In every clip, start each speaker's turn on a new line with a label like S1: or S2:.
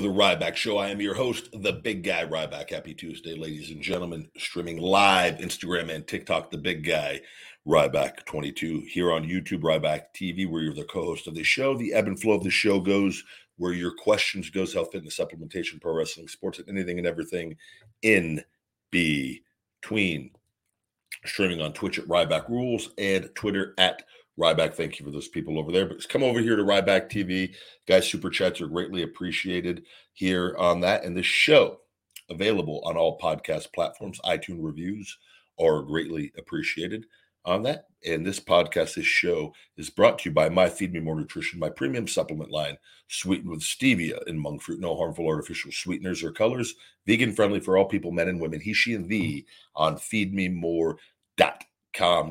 S1: to the Ryback Show. I am your host, the big guy Ryback. Happy Tuesday, ladies and gentlemen. Streaming live Instagram and TikTok, the big guy Ryback 22 here on YouTube, Ryback TV, where you're the co-host of the show. The ebb and flow of the show goes where your questions goes health, fitness, supplementation, pro wrestling, sports, and anything and everything in between. Streaming on Twitch at Ryback Rules and Twitter at Ryback. Thank you for those people over there. But come over here to Ryback TV. Guys, super chats are greatly appreciated here on that. And the show available on all podcast platforms. iTunes reviews are greatly appreciated on that. And this podcast, this show is brought to you by My Feed Me More Nutrition, my premium supplement line, sweetened with stevia and monk fruit, no harmful artificial sweeteners or colors, vegan friendly for all people, men and women, he, she, and thee on feedmemore.com.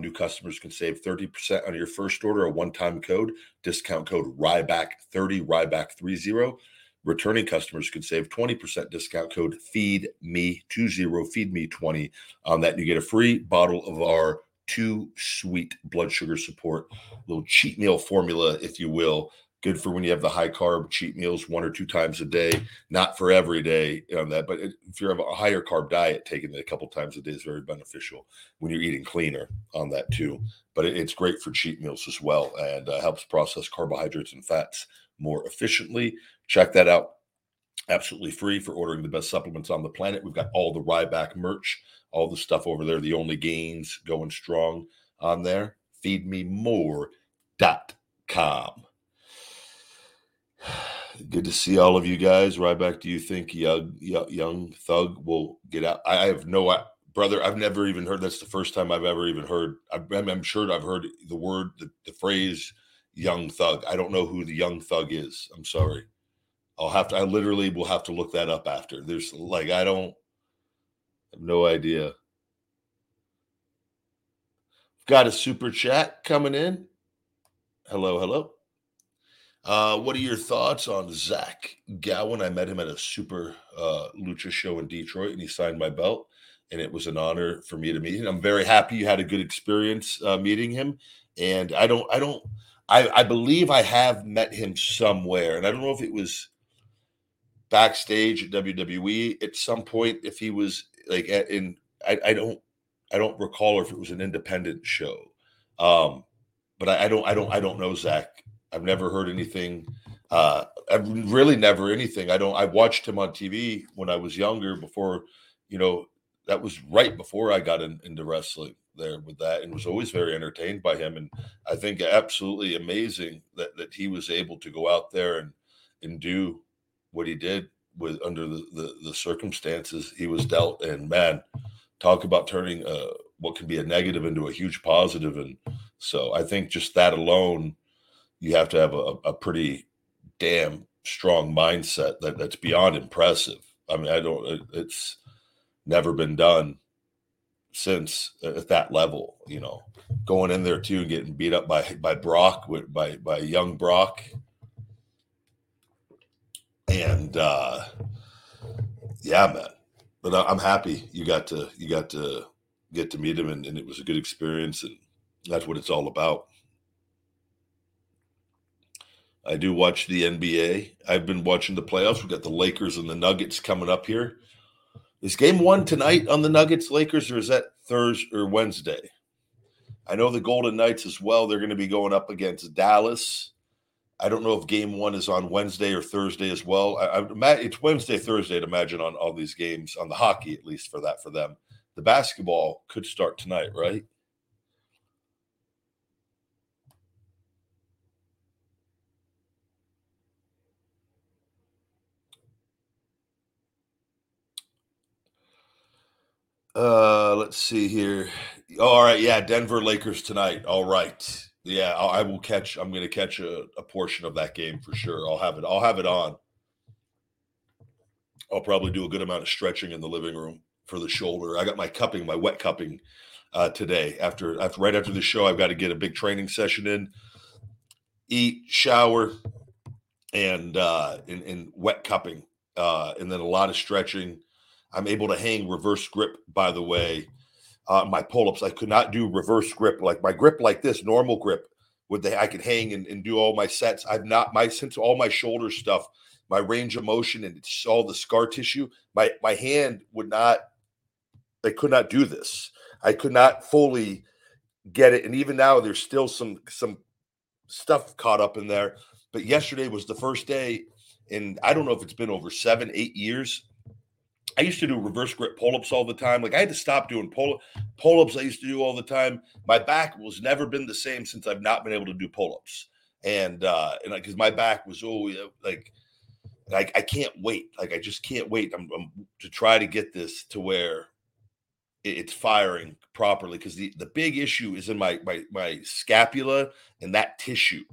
S1: New customers can save 30% on your first order, a one time code, discount code RYBACK30, RYBACK30. Returning customers can save 20% discount code feed me 20 feed me 20 on that. You get a free bottle of our too sweet blood sugar support, little cheat meal formula, if you will. Good for when you have the high carb cheat meals one or two times a day, not for every day on that. But if you have a higher carb diet, taking it a couple times a day is very beneficial when you're eating cleaner on that too. But it's great for cheat meals as well and uh, helps process carbohydrates and fats more efficiently. Check that out absolutely free for ordering the best supplements on the planet. We've got all the Ryback merch all the stuff over there. The only gains going strong on there. Feedmemore.com. Good to see all of you guys. Ryback, do you think young, young Thug will get out? I have no brother. I've never even heard. That's the first time I've ever even heard. I'm, I'm sure I've heard the word, the, the phrase "young thug." I don't know who the young thug is. I'm sorry. I'll have to. I literally will have to look that up after. There's like I don't have no idea. Got a super chat coming in. Hello, hello. Uh, what are your thoughts on Zach Gowen? I met him at a super uh, lucha show in Detroit, and he signed my belt, and it was an honor for me to meet him. I'm very happy you had a good experience uh, meeting him, and I don't, I don't, I, I believe I have met him somewhere, and I don't know if it was backstage at WWE at some point, if he was like in I, I don't I don't recall if it was an independent show. Um, but I, I, don't I don't I don't know Zach. I've never heard anything. Uh, I've really never anything. I don't. I watched him on TV when I was younger. Before, you know, that was right before I got in, into wrestling. There with that, and was always very entertained by him. And I think absolutely amazing that that he was able to go out there and and do what he did with under the, the, the circumstances he was dealt. And man, talk about turning uh, what can be a negative into a huge positive. And so I think just that alone, you have to have a, a pretty damn strong mindset that that's beyond impressive. I mean, I don't. It's never been done since at that level. You know, going in there too and getting beat up by by Brock by by young Brock and uh, yeah, man. But I'm happy you got to you got to get to meet him, and, and it was a good experience, and that's what it's all about. I do watch the NBA. I've been watching the playoffs. We've got the Lakers and the Nuggets coming up here. Is game one tonight on the Nuggets Lakers, or is that Thursday or Wednesday? I know the Golden Knights as well. They're going to be going up against Dallas. I don't know if game one is on Wednesday or Thursday as well. I, I, it's Wednesday, Thursday, I'd imagine, on all these games, on the hockey, at least for that, for them. The basketball could start tonight, right? Uh, let's see here. All right, yeah, Denver Lakers tonight. All right. Yeah, I will catch. I'm going to catch a, a portion of that game for sure. I'll have it. I'll have it on. I'll probably do a good amount of stretching in the living room for the shoulder. I got my cupping, my wet cupping uh, today. After after right after the show, I've got to get a big training session in, eat, shower, and uh, in, in wet cupping, uh, and then a lot of stretching. I'm able to hang reverse grip, by the way, uh, my pull ups. I could not do reverse grip, like my grip like this, normal grip. with the I could hang and, and do all my sets. I've not my since all my shoulder stuff, my range of motion and it's all the scar tissue. My my hand would not. I could not do this. I could not fully get it, and even now there's still some some stuff caught up in there. But yesterday was the first day, and I don't know if it's been over seven, eight years. I used to do reverse grip pull ups all the time. Like I had to stop doing pull pull ups. I used to do all the time. My back was never been the same since I've not been able to do pull ups, and uh, and like, because my back was always like. I, I can't wait. Like I just can't wait. I'm, I'm to try to get this to where it's firing properly because the, the big issue is in my, my my scapula and that tissue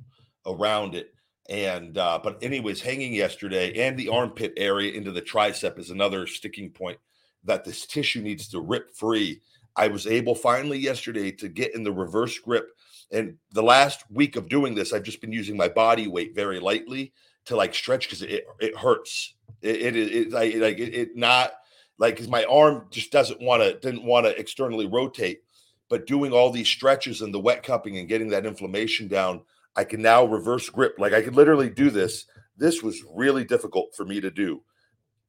S1: around it and uh, but anyways, hanging yesterday and the armpit area into the tricep is another sticking point that this tissue needs to rip free. I was able finally yesterday to get in the reverse grip. And the last week of doing this, I've just been using my body weight very lightly to like stretch because it it hurts. It it, it like like it, it not like because my arm just doesn't want to didn't want to externally rotate. But doing all these stretches and the wet cupping and getting that inflammation down I can now reverse grip. Like I could literally do this. This was really difficult for me to do.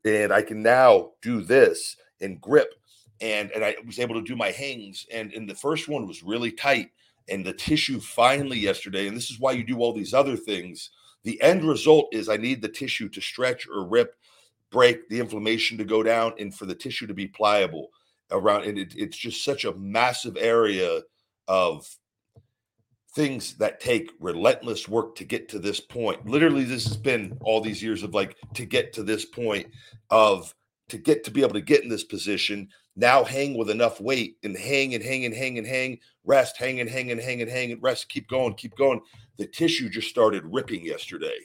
S1: And I can now do this and grip. And and I was able to do my hangs. And and the first one was really tight. And the tissue finally yesterday, and this is why you do all these other things. The end result is I need the tissue to stretch or rip, break, the inflammation to go down, and for the tissue to be pliable around. And it, it's just such a massive area of things that take relentless work to get to this point. Literally, this has been all these years of like to get to this point of to get to be able to get in this position. Now hang with enough weight and hang and hang and hang and hang, rest, hang and hang and hang and hang and rest, keep going, keep going. The tissue just started ripping yesterday.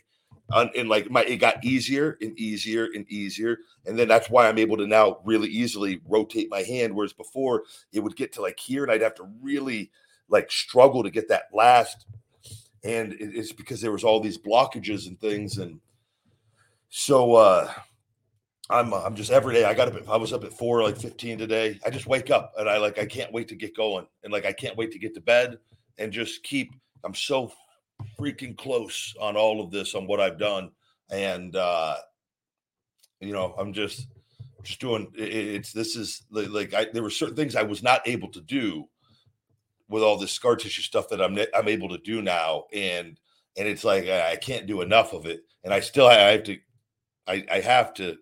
S1: And, and like my it got easier and easier and easier. And then that's why I'm able to now really easily rotate my hand. Whereas before it would get to like here and I'd have to really like struggle to get that last and it's because there was all these blockages and things. And so uh i'm i'm just every day i got up at, i was up at four like 15 today. I just wake up and i like i can't wait to get going. And like i can't wait to get to bed and just keep i'm so freaking close on all of this on what i've done. And uh you know i'm just just doing it's this is like I, there were certain things i was not able to do with all this scar tissue stuff that I'm I'm able to do now, and and it's like I can't do enough of it, and I still I have to, I I have to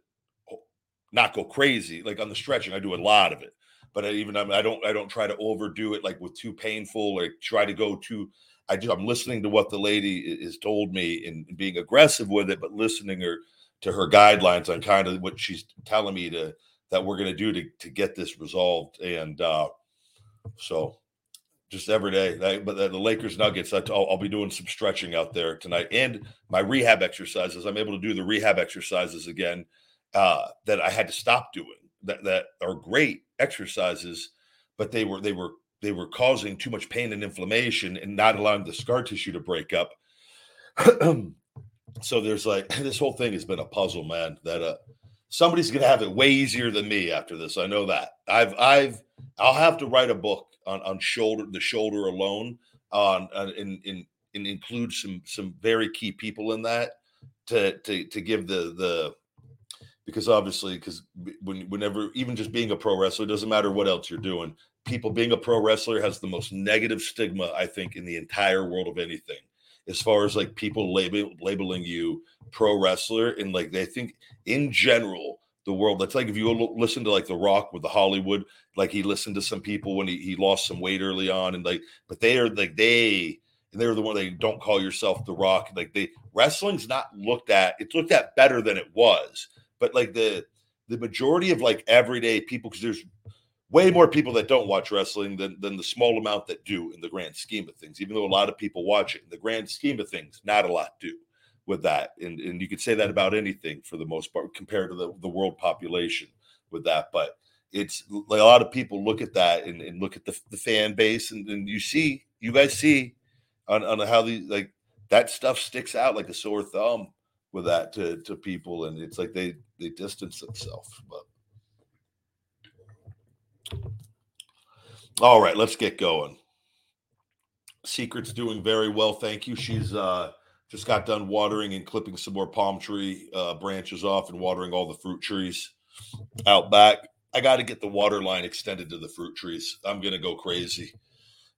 S1: not go crazy like on the stretching. I do a lot of it, but I even I don't I don't try to overdo it like with too painful or try to go too. I just I'm listening to what the lady is told me and being aggressive with it, but listening her to her guidelines on kind of what she's telling me to that we're going to do to to get this resolved, and uh, so just every day. but the, the Lakers Nuggets, I, will I'll be doing some stretching out there tonight, and my rehab exercises. I'm able to do the rehab exercises again uh, that I had to stop doing. That that are great exercises, but they were they were they were causing too much pain and inflammation and not allowing the scar tissue to break up. so there's like this whole thing has been a puzzle, man. That uh, somebody's gonna have it way easier than me after this. I know that. I've I've I'll have to write a book on, on shoulder the shoulder alone on, and, and, and include some some very key people in that to to to give the the because obviously because when whenever even just being a pro wrestler doesn't matter what else you're doing. People being a pro wrestler has the most negative stigma i think in the entire world of anything. As far as like people label, labeling you pro wrestler and like they think in general the world. That's like if you listen to like The Rock with the Hollywood, like he listened to some people when he, he lost some weight early on, and like, but they are like they and they're the one they don't call yourself The Rock. Like they wrestling's not looked at. It's looked at better than it was, but like the the majority of like everyday people, because there's way more people that don't watch wrestling than than the small amount that do in the grand scheme of things. Even though a lot of people watch it, in the grand scheme of things, not a lot do with that. And, and you could say that about anything for the most part compared to the, the world population with that. But it's like a lot of people look at that and, and look at the, the fan base and, and you see, you guys see on, on how the like that stuff sticks out like a sore thumb with that to, to people. And it's like they, they distance themselves. But all right, let's get going. Secret's doing very well, thank you. She's uh, just got done watering and clipping some more palm tree uh, branches off and watering all the fruit trees out back. I got to get the water line extended to the fruit trees. I'm gonna go crazy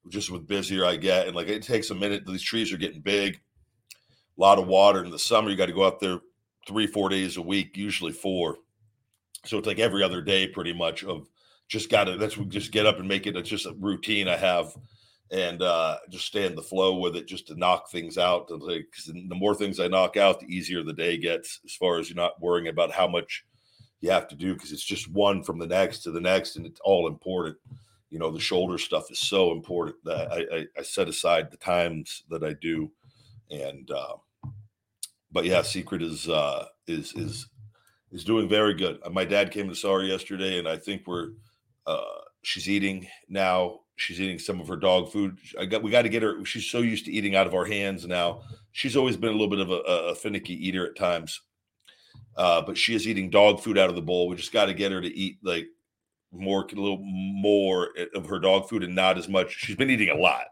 S1: just with busier I get, and like it takes a minute. These trees are getting big, a lot of water in the summer. You got to go out there three, four days a week, usually four. So it's like every other day, pretty much. Of just got to that's we just get up and make it. It's just a routine I have, and uh, just stay in the flow with it, just to knock things out. Because the more things I knock out, the easier the day gets. As far as you're not worrying about how much you have to do, because it's just one from the next to the next, and it's all important you know the shoulder stuff is so important that I, I, I set aside the times that I do, and uh, but yeah, Secret is uh, is is is doing very good. My dad came to her yesterday, and I think we're uh, she's eating now. She's eating some of her dog food. I got we got to get her. She's so used to eating out of our hands now. She's always been a little bit of a, a finicky eater at times, uh, but she is eating dog food out of the bowl. We just got to get her to eat like more a little more of her dog food and not as much. She's been eating a lot,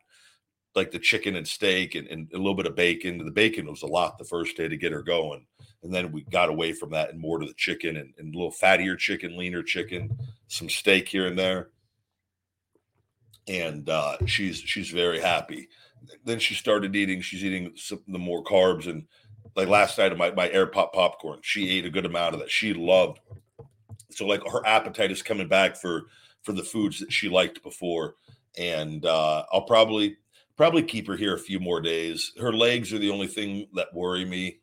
S1: like the chicken and steak and, and a little bit of bacon. The bacon was a lot the first day to get her going, and then we got away from that and more to the chicken and, and a little fattier chicken, leaner chicken, some steak here and there. And uh, she's she's very happy. Then she started eating. She's eating some, the more carbs and like last night of my my air pop popcorn. She ate a good amount of that. She loved so like her appetite is coming back for for the foods that she liked before and uh, i'll probably probably keep her here a few more days her legs are the only thing that worry me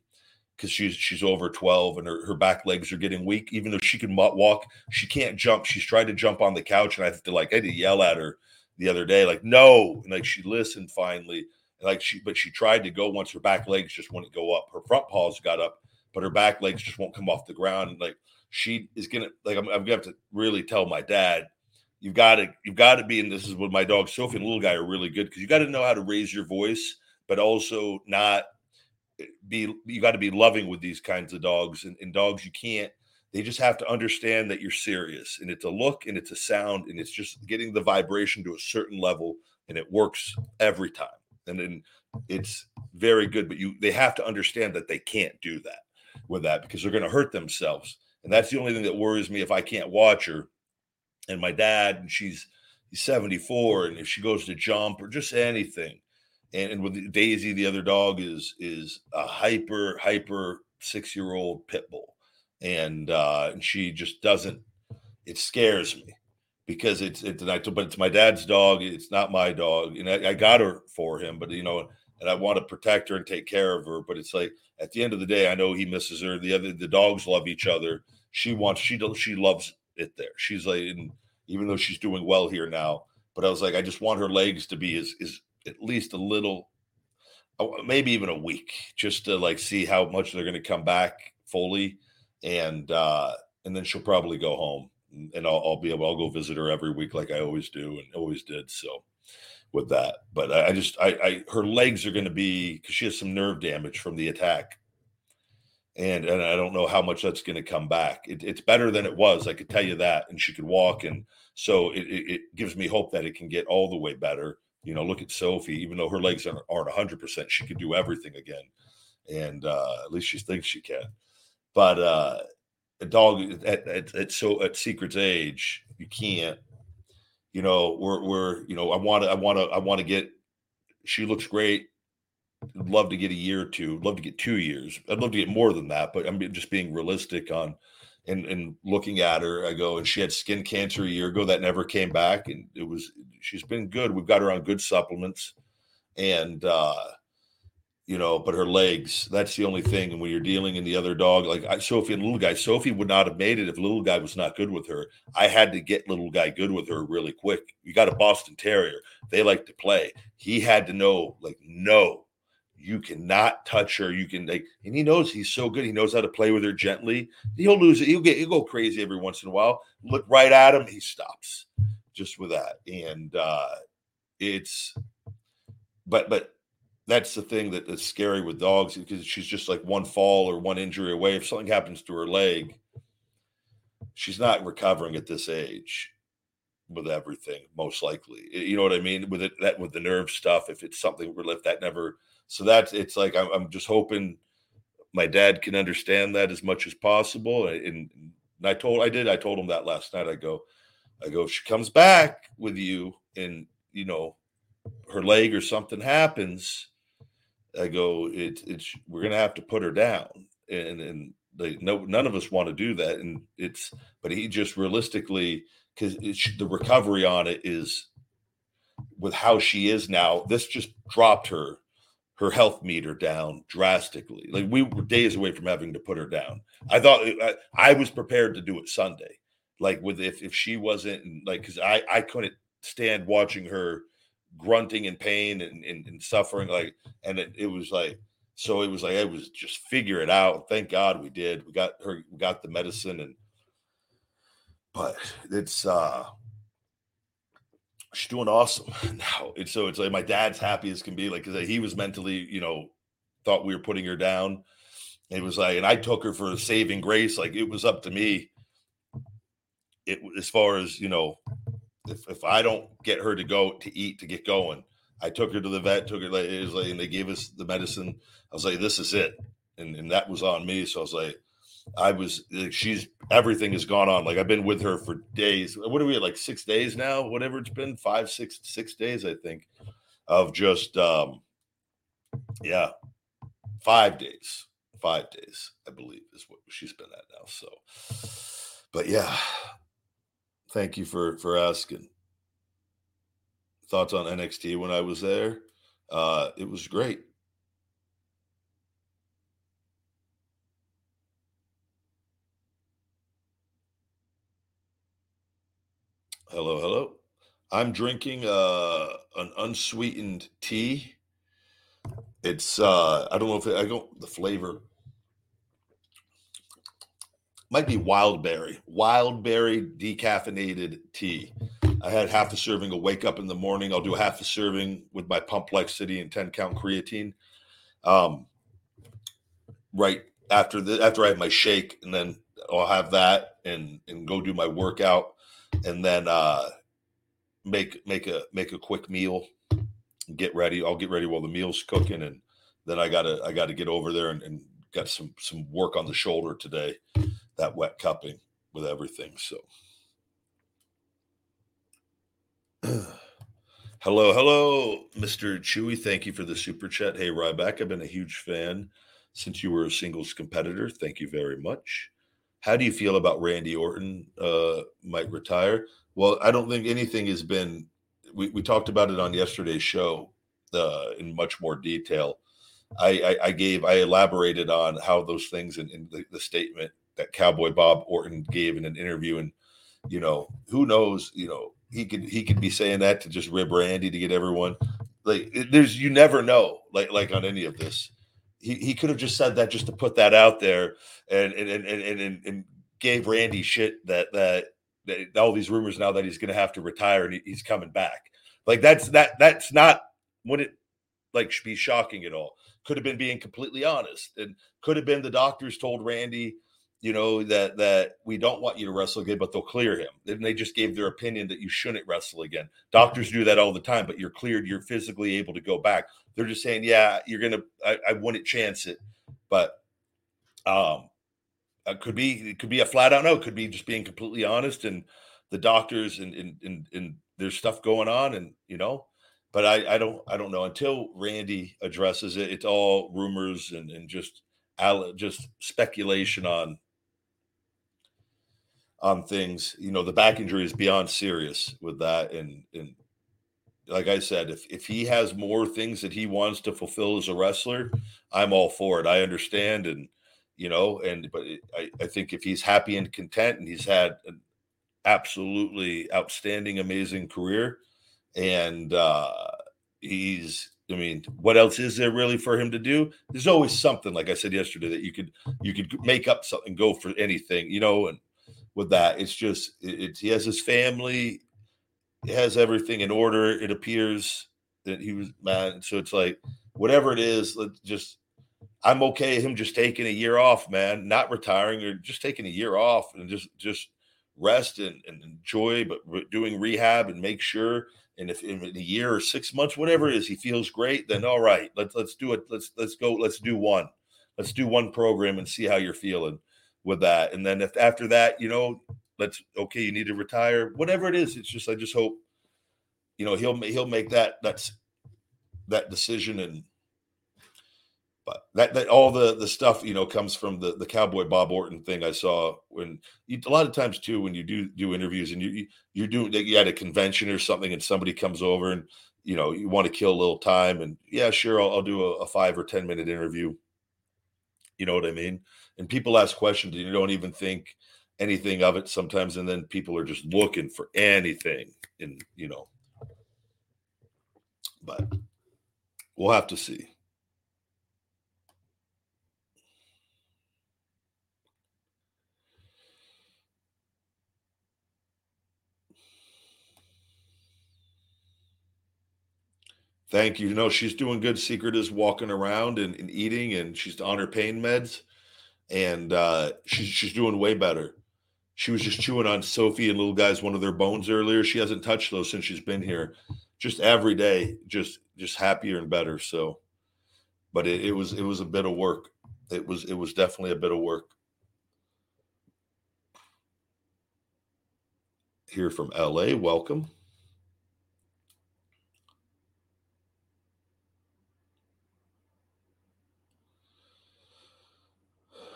S1: because she's she's over 12 and her, her back legs are getting weak even though she can walk she can't jump she's tried to jump on the couch and i have to like i had to yell at her the other day like no. And like she listened finally like she but she tried to go once her back legs just wouldn't go up. Her front paws got up but her back legs just won't come off the ground. Like she is gonna like I'm, I'm gonna have to really tell my dad you've got to you've got to be and this is what my dog sophie and little guy are really good because you got to know how to raise your voice but also not eh, be you got to be loving with these kinds of dogs. And, and dogs you can't they just have to understand that you're serious and it's a look and it's a sound and it's just getting the vibration to a certain level and it works every time and then it's very good but you they have to understand that they can't do that with that because they're going to hurt themselves and that's the only thing that worries me if I can't watch her. And my dad, and she's he's 74, and if she goes to jump or just anything, and, and with Daisy, the other dog is is a hyper hyper six year old pit bull, and uh, and she just doesn't. It scares me because it's it's but it's my dad's dog. It's not my dog, and I, I got her for him, but you know, and I want to protect her and take care of her. But it's like at the end of the day, I know he misses her. The other the dogs love each other, she wants she she loves it there. She's like, even though she's doing well here now, but I was like, I just want her legs to be is is at least a little, uh, maybe even a week, just to like see how much they're going to come back fully, and uh and then she'll probably go home, and I'll, I'll be able I'll go visit her every week like I always do and always did. So with that, but I, I just I, I her legs are going to be because she has some nerve damage from the attack and and I don't know how much that's going to come back. It, it's better than it was, I could tell you that. And she could walk, and so it, it, it, gives me hope that it can get all the way better. You know, look at Sophie. Even though her legs aren't, aren't 100%, she can do everything again, and uh, at least she thinks she can. But uh, a dog at, at, at so at Secret's age, you can't. You know, we're we're you know, I want to I want to I want to get. She looks great I'd love to get a year or two. Love to get two years. I'd love to get more than that, but I'm just being realistic on and and looking at her. I go, and she had skin cancer a year ago that never came back, and it was she's been good. We've got her on good supplements, and uh, you know, but her legs, that's the only thing. And when you're dealing in the other dog, like I, Sophie and little guy, Sophie would not have made it if little guy was not good with her. I had to get little guy good with her really quick. You got a Boston Terrier. They like to play. He had to know, like, no, you cannot touch her. You can like, and he knows he's so good. He knows how to play with her gently. He'll lose it. He'll get he'll go crazy every once in a while. Look right at him, he stops just with that. And uh it's but but that's the thing that, that's scary with dogs because she's just like one fall or one injury away. If something happens to her leg, she's not recovering at this age. with everything, most likely. You know what I mean? With it that with the nerve stuff, if it's something left that never so that's it's like I'm, I'm just hoping my dad can understand that as much as possible. And, and I told I did, I told him that last night. I go, I go, if she comes back with you and you know her leg or something happens, I go, it's it's we're gonna have to put her down. And and they no none of us want to do that. And it's but he just realistically because the recovery on it is with how she is now. This just dropped her her health meter down drastically. Like we were days away from having to put her down. I thought I, I was prepared to do it Sunday. Like with if if she wasn't like because I I couldn't stand watching her grunting in pain and, and, and suffering like and it, it was like so it was like it was just figure it out. Thank God we did. We got her we got the medicine and but it's uh she's doing awesome now. And so it's like my dad's happy as can be, like because he was mentally, you know, thought we were putting her down. it was like, and I took her for a saving grace. Like it was up to me. It as far as you know, if if I don't get her to go to eat to get going, I took her to the vet. Took her like and they gave us the medicine. I was like, this is it, and and that was on me. So I was like, I was like, she's everything has gone on. Like I've been with her for days. What are we at? Like six days now? Whatever it's been, five, six, six days, I think, of just um yeah, five days. Five days, I believe, is what she's been at now. So but yeah. Thank you for for asking. Thoughts on NXT when I was there? Uh it was great. Hello, hello. I'm drinking uh, an unsweetened tea. It's uh, I don't know if it, I don't the flavor might be wildberry, wildberry decaffeinated tea. I had half a serving to wake up in the morning. I'll do half a serving with my pump like city and 10 count creatine. Um, right after the after I have my shake, and then I'll have that and and go do my workout and then uh, make make a make a quick meal, get ready. I'll get ready while the meal's cooking, and then I gotta I gotta get over there and, and got some some work on the shoulder today, that wet cupping with everything. So. hello, hello, Mr. Chewy. Thank you for the super chat. Hey, Ryback, I've been a huge fan since you were a singles competitor. Thank you very much. How do you feel about Randy Orton uh, might retire? Well, I don't think anything has been. We, we talked about it on yesterday's show uh, in much more detail. I, I, I, gave, I elaborated on how those things in, in the, the statement that Cowboy Bob Orton gave in an interview, and you know, who knows, you know, he could he could be saying that to just rib Randy to get everyone. Like, there's you never know, like like on any of this he, he could have just said that just to put that out there and and and and, and, gave Randy shit that, that that all these rumors now that he's going to have to retire and he's coming back. Like that's that that's not would it like be shocking at all. Could have been being completely honest and could have been the doctors told Randy you know that that we don't want you to wrestle again but they'll clear him. And they just gave their opinion that you shouldn't wrestle again. Doctors do that all the time but you're cleared you're physically able to go back. They're just saying yeah you're gonna i, I wouldn't chance it. But um it could be it could be a flat out no. It could be just being completely honest and the doctors and and and, and there's stuff going on and you know but I, I don't I don't know. Until Randy addresses it. It's all rumors and, and just just speculation on on things. You know, the back injury is beyond serious with that. And and like I said, if if he has more things that he wants to fulfill as a wrestler, I'm all for it. I understand and you know, and but I, I think if he's happy and content and he's had an absolutely outstanding, amazing career, and uh he's I mean, what else is there really for him to do? There's always something, like I said yesterday, that you could you could make up something, go for anything, you know, and with that. It's just it, he has his family, he has everything in order. It appears that he was man. So it's like whatever it is, let's just. I'm okay him just taking a year off, man, not retiring or just taking a year off and just just rest and, and enjoy, but doing rehab and make sure. And if in a year or six months, whatever it is, he feels great, then all right, let's let's do it. Let's let's go. Let's do one. Let's do one program and see how you're feeling with that. And then if after that, you know, let's okay, you need to retire, whatever it is. It's just I just hope, you know, he'll he'll make that that's that decision and but that, that all the the stuff you know comes from the the cowboy bob orton thing i saw when you, a lot of times too when you do do interviews and you you're doing you at a convention or something and somebody comes over and you know you want to kill a little time and yeah sure i'll, I'll do a, a, five or ten minute interview you know what i mean and people ask questions and you don't even think anything of it sometimes and then people are just looking for anything and you know but we'll have to see Thank you. No, she's doing good. Secret is walking around and, and eating, and she's on her pain meds, and uh, she's she's doing way better. She was just chewing on Sophie and little guys one of their bones earlier. She hasn't touched those since she's been here. Just every day, just just happier and better. So, but it, it was it was a bit of work. It was it was definitely a bit of work. Here from LA, welcome.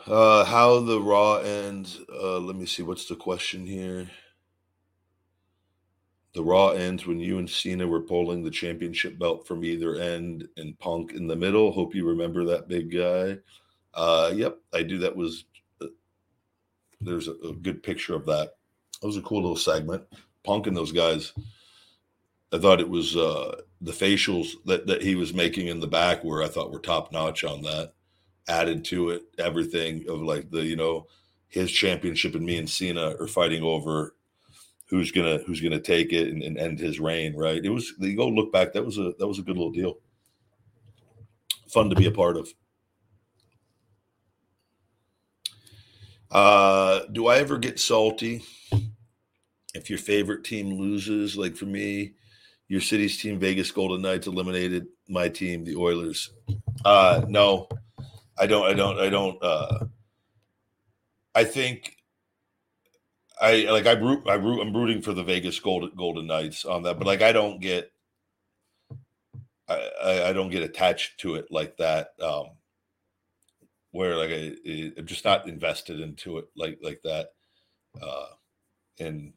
S1: Uh, how the Raw ends. Uh, let me see. What's the question here? The Raw ends when you and Cena were pulling the championship belt from either end and Punk in the middle. Hope you remember that big guy. Uh, yep, I do. That was uh, there's a, a, good picture of that. That was a cool little segment. Punk and those guys. I thought it was uh, the facials that, that he was making in the back where I thought were top notch on that added to it everything of like the you know his championship and me and Cena are fighting over who's gonna who's gonna take it and, and end his reign right? It was you go look back that was a that was a good little deal. Fun to be a part of. Uh do i ever get salty if your favorite team loses? Like for me your city's team vegas golden knights eliminated my team the oilers. Uh no I don't. I don't. I don't. Uh, I think I like. I root. I root. I'm rooting for the Vegas Golden Golden Knights on that, but like I don't get. I, I don't get attached to it like that. Um, where like I, I'm just not invested into it like like that. Uh, and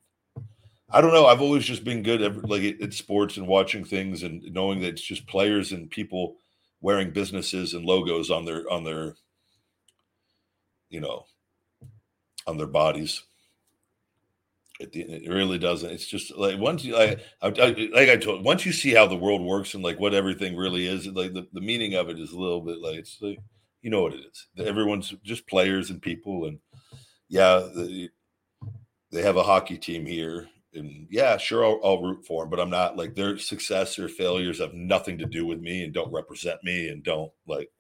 S1: I don't know. I've always just been good at like at sports and watching things and knowing that it's just players and people wearing businesses and logos on their on their you know on their bodies. It, it really doesn't it's just like once you like I, I, like i told once you see how the world works and like what everything really is like the, the meaning of it is a little bit like it's like you know what it is. Everyone's just players and people and yeah the, they have a hockey team here and yeah, sure, I'll, I'll, root for them, but I'm not like their success or failures have nothing to do with me and don't represent me and don't like.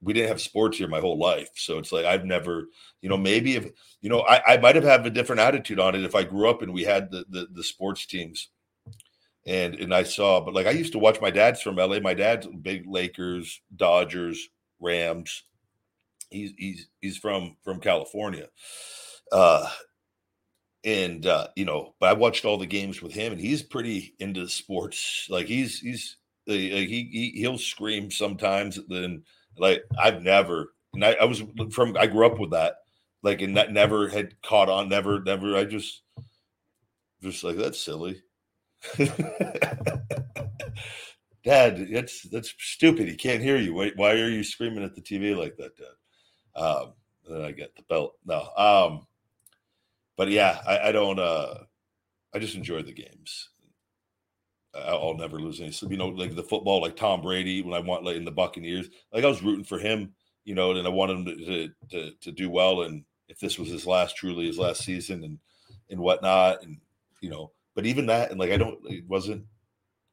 S1: We didn't have sports here my whole life, so it's like I've never, you know, maybe if you know, I, I might have had a different attitude on it if I grew up and we had the the, the sports teams, and and I saw, but like I used to watch my dad's from LA. My dad's big Lakers, Dodgers, Rams. He's he's he's from from California. Uh, and uh, you know, but I watched all the games with him, and he's pretty into sports. Like he's he's uh, he, he he'll scream sometimes. Then like I've never, and I, I was from I grew up with that, like and that never had caught on. Never, never. I just just like that's silly. Dad, that's that's stupid. He can't hear you. Wait, why are you screaming at the TV like that, Dad? Um, then I get the belt. No, um, but yeah, I, I don't. uh I just enjoy the games. I'll never lose any sleep. You know, like the football, like Tom Brady, when I want like in the Buccaneers, like I was rooting for him, you know, and I wanted him to, to to, to do well. And if this was his last, truly his last season, and and whatnot, and you know, but even that, and like I don't, it wasn't.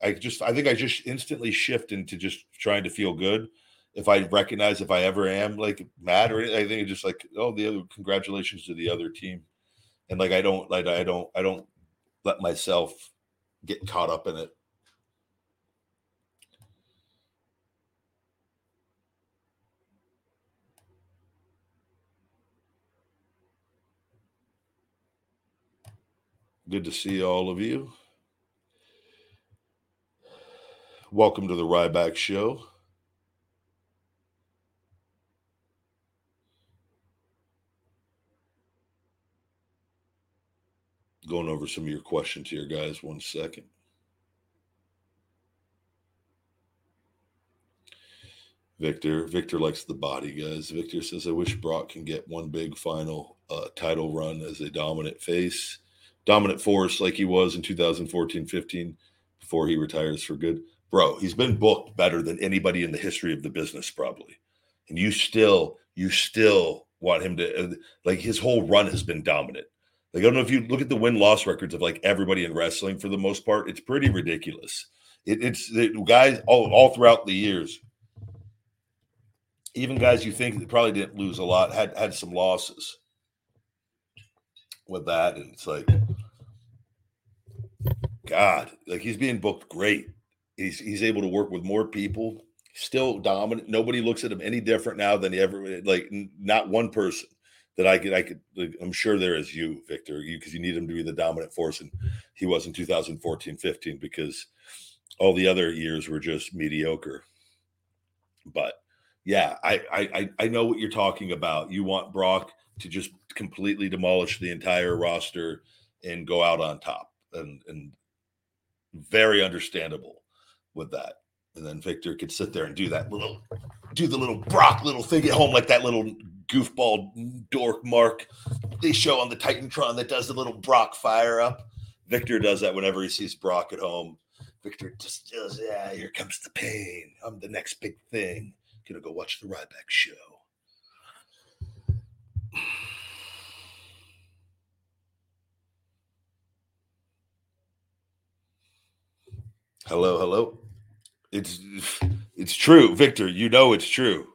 S1: I just, I think I just instantly shift into just trying to feel good. If I recognize if I ever am like mad or anything, I think it's just like, oh, the other congratulations to the other team and like I don't like I don't I don't let myself get caught up in it. Good to see all of you. Welcome to the Ryback Show. Going over some of your questions here, guys. One second. Victor. Victor likes the body, guys. Victor says, I wish Brock can get one big final uh, title run as a dominant face, dominant force like he was in 2014 15 before he retires for good. Bro, he's been booked better than anybody in the history of the business, probably. And you still, you still want him to, uh, like, his whole run has been dominant. Like, I don't know if you look at the win loss records of like everybody in wrestling for the most part, it's pretty ridiculous. It, it's the guys all, all throughout the years even guys you think probably didn't lose a lot had had some losses with that, and it's like, God, like he's being booked great. He's he's able to work with more people. Still dominant. Nobody looks at him any different now than he ever like. Not one person that I could I could, I'm sure there is you, Victor, you because you need him to be the dominant force, and he was in 2014, 15 because all the other years were just mediocre. But yeah, I, I I know what you're talking about. You want Brock to just completely demolish the entire roster and go out on top, and and very understandable with that. And then Victor could sit there and do that little, do the little Brock little thing at home, like that little goofball dork Mark they show on the Titantron that does the little Brock fire up. Victor does that whenever he sees Brock at home. Victor just does, yeah, here comes the pain. I'm the next big thing gonna go watch the Ryback show. Hello, hello. It's it's true, Victor. You know it's true.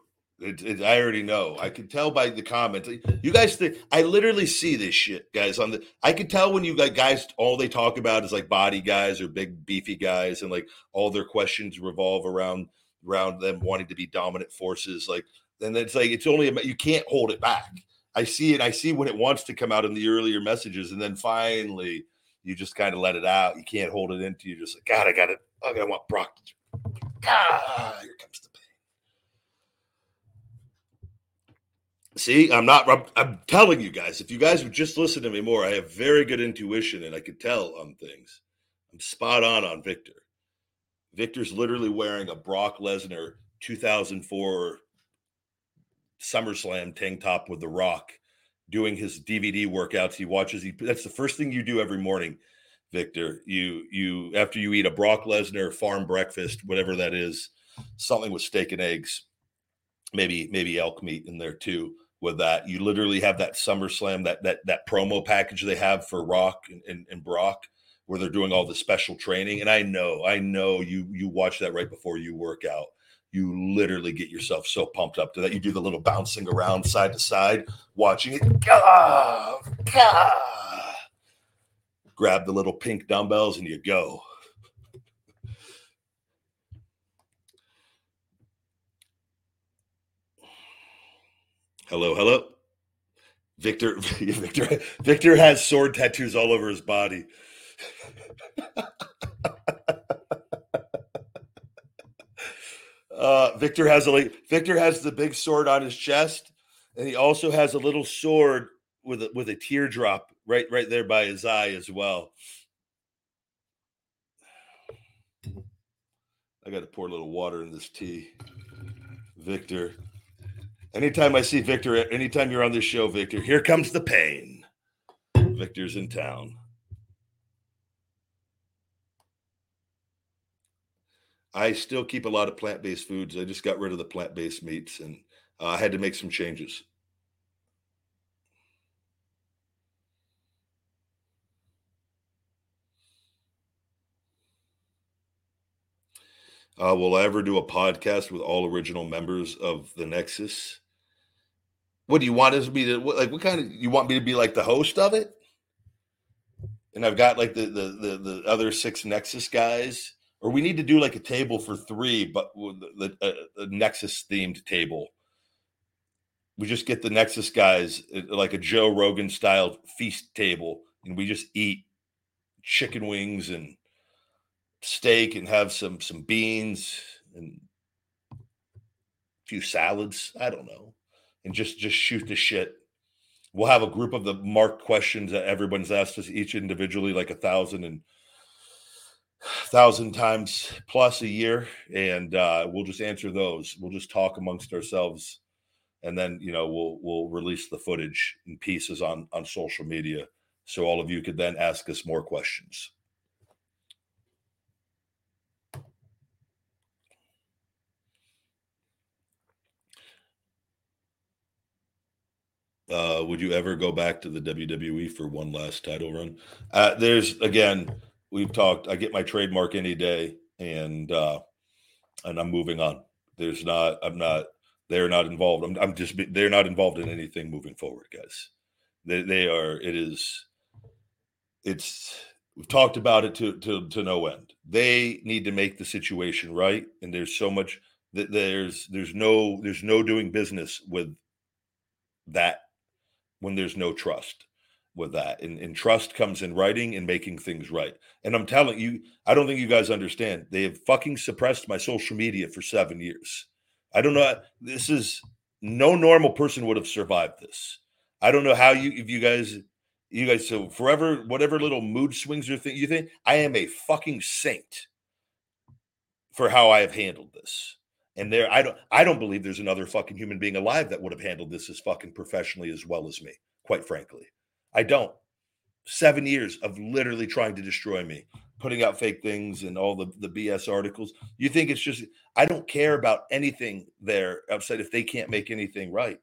S1: It, it, I already know. I can tell by the comments. You guys think I literally see this shit, guys. On the, I can tell when you guys all they talk about is like body guys or big beefy guys, and like all their questions revolve around around them wanting to be dominant forces. Like, and it's like it's only you can't hold it back. I see it. I see when it wants to come out in the earlier messages, and then finally you just kind of let it out. You can't hold it into you. Just like God, I got it. I want Brock. Ah, here comes the pain. See, I'm not. I'm, I'm, telling you guys. If you guys would just listen to me more, I have very good intuition, and I could tell on things. I'm spot on on Victor. Victor's literally wearing a Brock Lesnar 2004 SummerSlam tank top with The Rock, doing his DVD workouts. He watches. He that's the first thing you do every morning, Victor. You you after you eat a Brock Lesnar farm breakfast, whatever that is, something with steak and eggs, maybe maybe elk meat in there too. With that, you literally have that SummerSlam that that that promo package they have for Rock and, and, and Brock where they're doing all the special training. And I know, I know you you watch that right before you work out. You literally get yourself so pumped up to that. You do the little bouncing around side to side, watching it. Gah, gah. Grab the little pink dumbbells and you go. Hello, hello. Victor, Victor, Victor has sword tattoos all over his body. uh, Victor has a Victor has the big sword on his chest, and he also has a little sword with a, with a teardrop right right there by his eye as well. I got to pour a little water in this tea. Victor. Anytime I see Victor, anytime you're on this show, Victor, here comes the pain. Victor's in town. I still keep a lot of plant based foods. I just got rid of the plant based meats and uh, I had to make some changes. Uh, will I ever do a podcast with all original members of the Nexus? What do you want us to be? To, what, like, what kind of you want me to be like the host of it? and I've got like the the the, the other six Nexus guys, or we need to do like a table for three, but the, the, uh, Nexus themed table. We just get the Nexus guys uh, like a Joe Rogan style feast table, and we just eat chicken wings and steak, and have some some beans and a few salads. I don't know, and just just shoot the shit we'll have a group of the marked questions that everyone's asked us each individually, like a thousand and thousand times plus a year, and uh, we'll just answer those. We'll just talk amongst ourselves, and then you know we'll we'll release the footage in pieces on on social media, so all of you could then ask us more questions. Uh, would you ever go back to the WWE for one last title run? Uh, there's again, we've talked. I get my trademark any day, and uh, and I'm moving on. There's not. I'm not. They're not involved. I'm, I'm just. They're not involved in anything moving forward, guys. They they are. It is. It's. We've talked about it to to to no end. They need to make the situation right, and there's so much that there's there's no there's no doing business with that when there's no trust with that. And, and trust comes in writing and making things right. And I'm telling you, I don't think you guys understand. They have fucking suppressed my social media for seven years. I don't know. This is no normal person would have survived this. I don't know how you, if you guys, you guys, so forever, whatever little mood swings you think, you think I am a fucking saint for how I have handled this. And there, I don't, I don't believe there's another fucking human being alive that would have handled this as fucking professionally as well as me. Quite frankly, I don't. Seven years of literally trying to destroy me, putting out fake things and all the the BS articles. You think it's just? I don't care about anything there upset if they can't make anything right.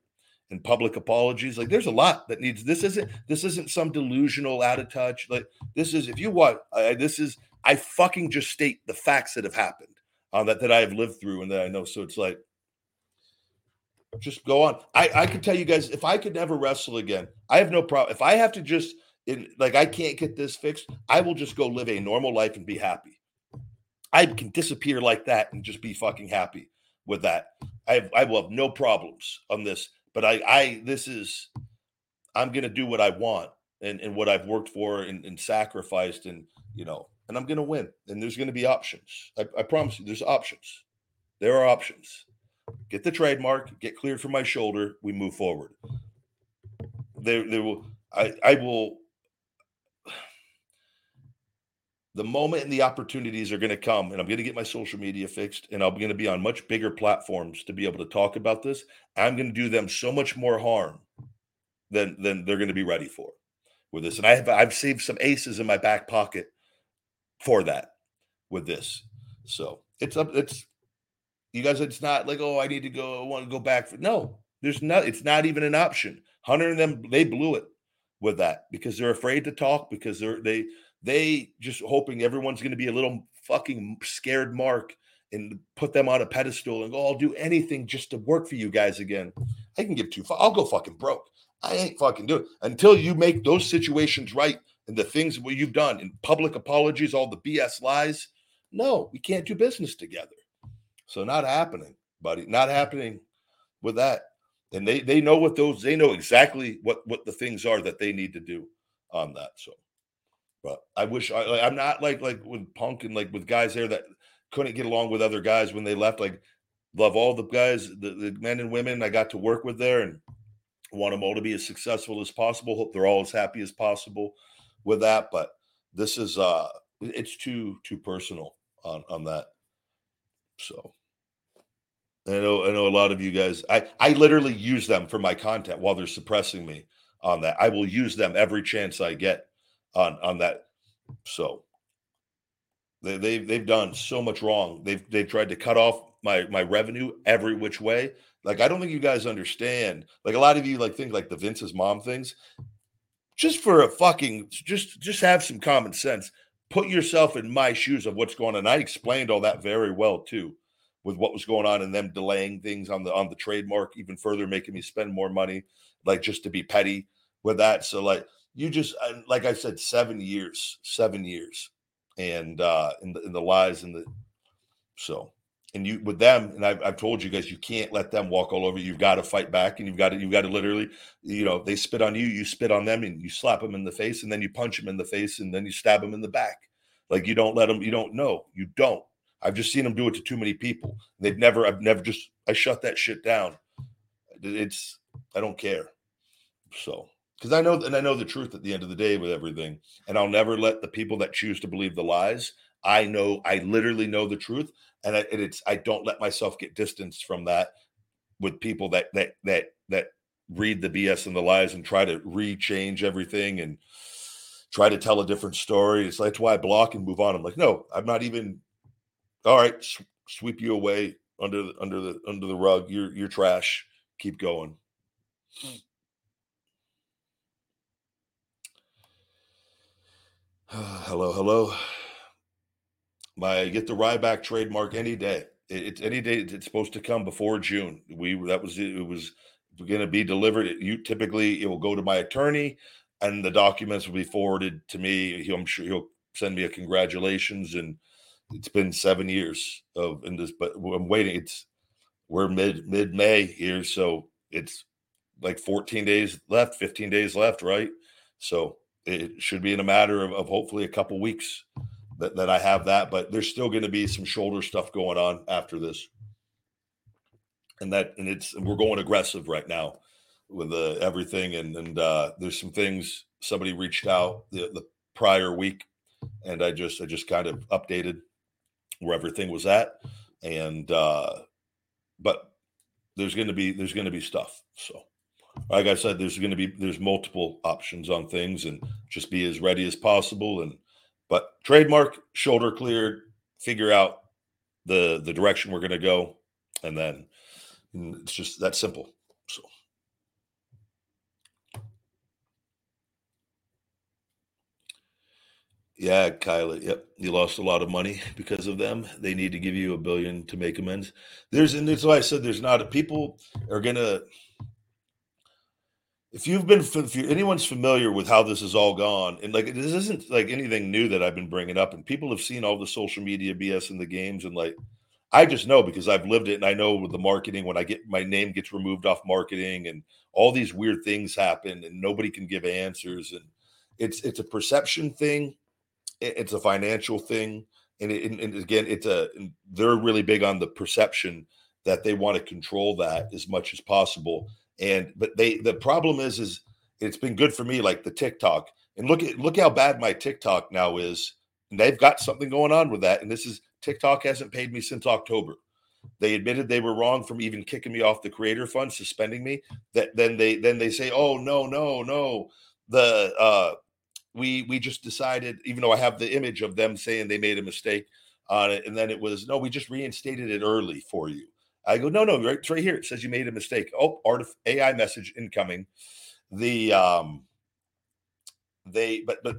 S1: And public apologies, like there's a lot that needs. This isn't. This isn't some delusional out of touch. Like this is. If you want, this is. I fucking just state the facts that have happened uh, that that I have lived through and that I know. So it's like, just go on. I I could tell you guys if I could never wrestle again, I have no problem. If I have to just in like I can't get this fixed, I will just go live a normal life and be happy. I can disappear like that and just be fucking happy with that. I I will have no problems on this. But I I this is I'm gonna do what I want and, and what I've worked for and, and sacrificed and you know and I'm going to win. And there's going to be options. I, I, promise you, there's options. There are options. Get the trademark, get cleared from my shoulder. We move forward. There, there will. I, I will. The moment and the opportunities are going to come, and I'm going to get my social media fixed, and I'm going to be on much bigger platforms to be able to talk about this. I'm going to do them so much more harm than than they're going to be ready for with this. And I have I've saved some aces in my back pocket for that with this. So it's up. It's you guys. It's not like oh, I need to go. I want to go back. For, no, there's not. It's not even an option. Hunter and them they blew it with that because they're afraid to talk because they're they they just hoping everyone's going to be a little fucking scared mark and put them on a pedestal and go, I'll do anything just to work for you guys again. I can give two. I'll go fucking broke. I ain't fucking doing it until you make those situations right and the things what you've done and public apologies, all the BS lies. No, we can't do business together. So not happening, buddy. Not happening with that. And they they know what those they know exactly what what the things are that they need to do on that. So, but I wish I I'm not like like with Punk and like with guys there that couldn't get along with other guys when they left. Like love all the guys, the, the men and women I got to work with there, and want them all to be as successful as possible. Hope they're all as happy as possible with that, but this is uh it's too too personal on on that. So I know I know a lot of you guys. I I literally use them for my content while they're suppressing me on that. I will use them every chance I get on on that. So they they've they've done so much wrong. They've they've tried to cut off my my revenue every which way. Like I don't think you guys understand. Like a lot of you like think like the Vince's mom things just for a fucking just just have some common sense. Put yourself in my shoes of what's going on. I explained all that very well too, with what was going on and them delaying things on the on the trademark even further, making me spend more money, like just to be petty with that. So like you just like I said, seven years, seven years, and uh, in the in the lies and the so and you with them and I've, I've told you guys you can't let them walk all over you. you've got to fight back and you've got to you've got to literally you know they spit on you you spit on them and you slap them in the face and then you punch them in the face and then you stab them in the back. Like you don't let them you don't know. You don't. I've just seen them do it to too many people. They've never i've never just i shut that shit down. It's i don't care. So because i know and i know the truth at the end of the day with everything and i'll never let the people that choose to believe the lies i know i literally know the truth and, I, and it's I don't let myself get distanced from that with people that that that that read the BS and the lies and try to rechange everything and try to tell a different story. It's like, that's why I block and move on. I'm like, no, I'm not even. All right, sw- sweep you away under the under the under the rug. You're you're trash. Keep going. Hmm. hello, hello. My get the Ryback trademark any day. It's any day. It's supposed to come before June. We that was it. was going to be delivered. You typically it will go to my attorney, and the documents will be forwarded to me. He, I'm sure he'll send me a congratulations. And it's been seven years of in this, but I'm waiting. It's we're mid mid May here, so it's like 14 days left, 15 days left, right? So it should be in a matter of, of hopefully a couple weeks that, that I have that, but there's still going to be some shoulder stuff going on after this. And that, and it's, we're going aggressive right now with uh, everything. And, and uh, there's some things somebody reached out the, the prior week and I just, I just kind of updated where everything was at. And, uh, but there's going to be, there's going to be stuff. So, like I said, there's going to be, there's multiple options on things and just be as ready as possible and, but trademark, shoulder cleared, figure out the the direction we're going to go, and then it's just that simple. So. Yeah, Kylie. Yep, you lost a lot of money because of them. They need to give you a billion to make amends. There's, and that's why I said there's not a people are gonna if you've been if anyone's familiar with how this has all gone and like this isn't like anything new that i've been bringing up and people have seen all the social media bs in the games and like i just know because i've lived it and i know with the marketing when i get my name gets removed off marketing and all these weird things happen and nobody can give answers and it's it's a perception thing it's a financial thing and, it, and again it's a they're really big on the perception that they want to control that as much as possible and but they the problem is is it's been good for me like the TikTok. And look at look how bad my TikTok now is. And they've got something going on with that. And this is TikTok hasn't paid me since October. They admitted they were wrong from even kicking me off the creator fund, suspending me. That then they then they say, "Oh no, no, no." The uh we we just decided even though I have the image of them saying they made a mistake on it and then it was no, we just reinstated it early for you. I go, no, no, right, it's right here. It says you made a mistake. Oh, art AI message incoming. The um, they but but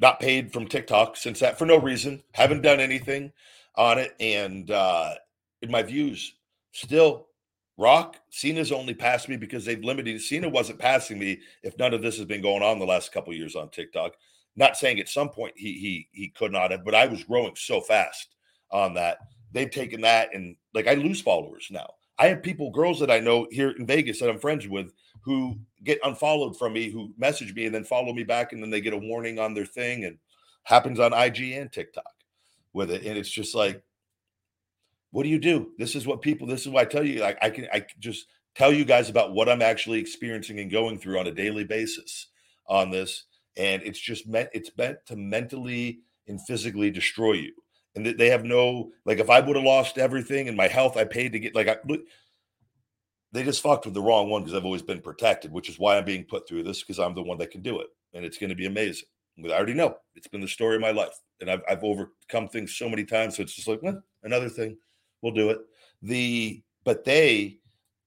S1: not paid from TikTok since that for no reason. Haven't done anything on it, and uh, in my views, still Rock Cena's only passed me because they've limited. Cena wasn't passing me if none of this has been going on the last couple years on TikTok. Not saying at some point he he he could not have, but I was growing so fast on that they've taken that and like I lose followers now. I have people, girls that I know here in Vegas that I'm friends with who get unfollowed from me, who message me and then follow me back, and then they get a warning on their thing and happens on IG and TikTok with it. And it's just like, what do you do? This is what people, this is why I tell you, Like I can I can just tell you guys about what I'm actually experiencing and going through on a daily basis on this. And it's just meant it's meant to mentally and physically destroy you and they have no like if I would have lost everything and my health I paid to get like I they just fucked with the wrong one because I've always been protected, which is why I'm being put through this because I'm the one that can do it, and it's going to be amazing. I already know it's been the story of my life, and I've I've overcome things so many times, so it's just like well, another thing, we'll do it. The but they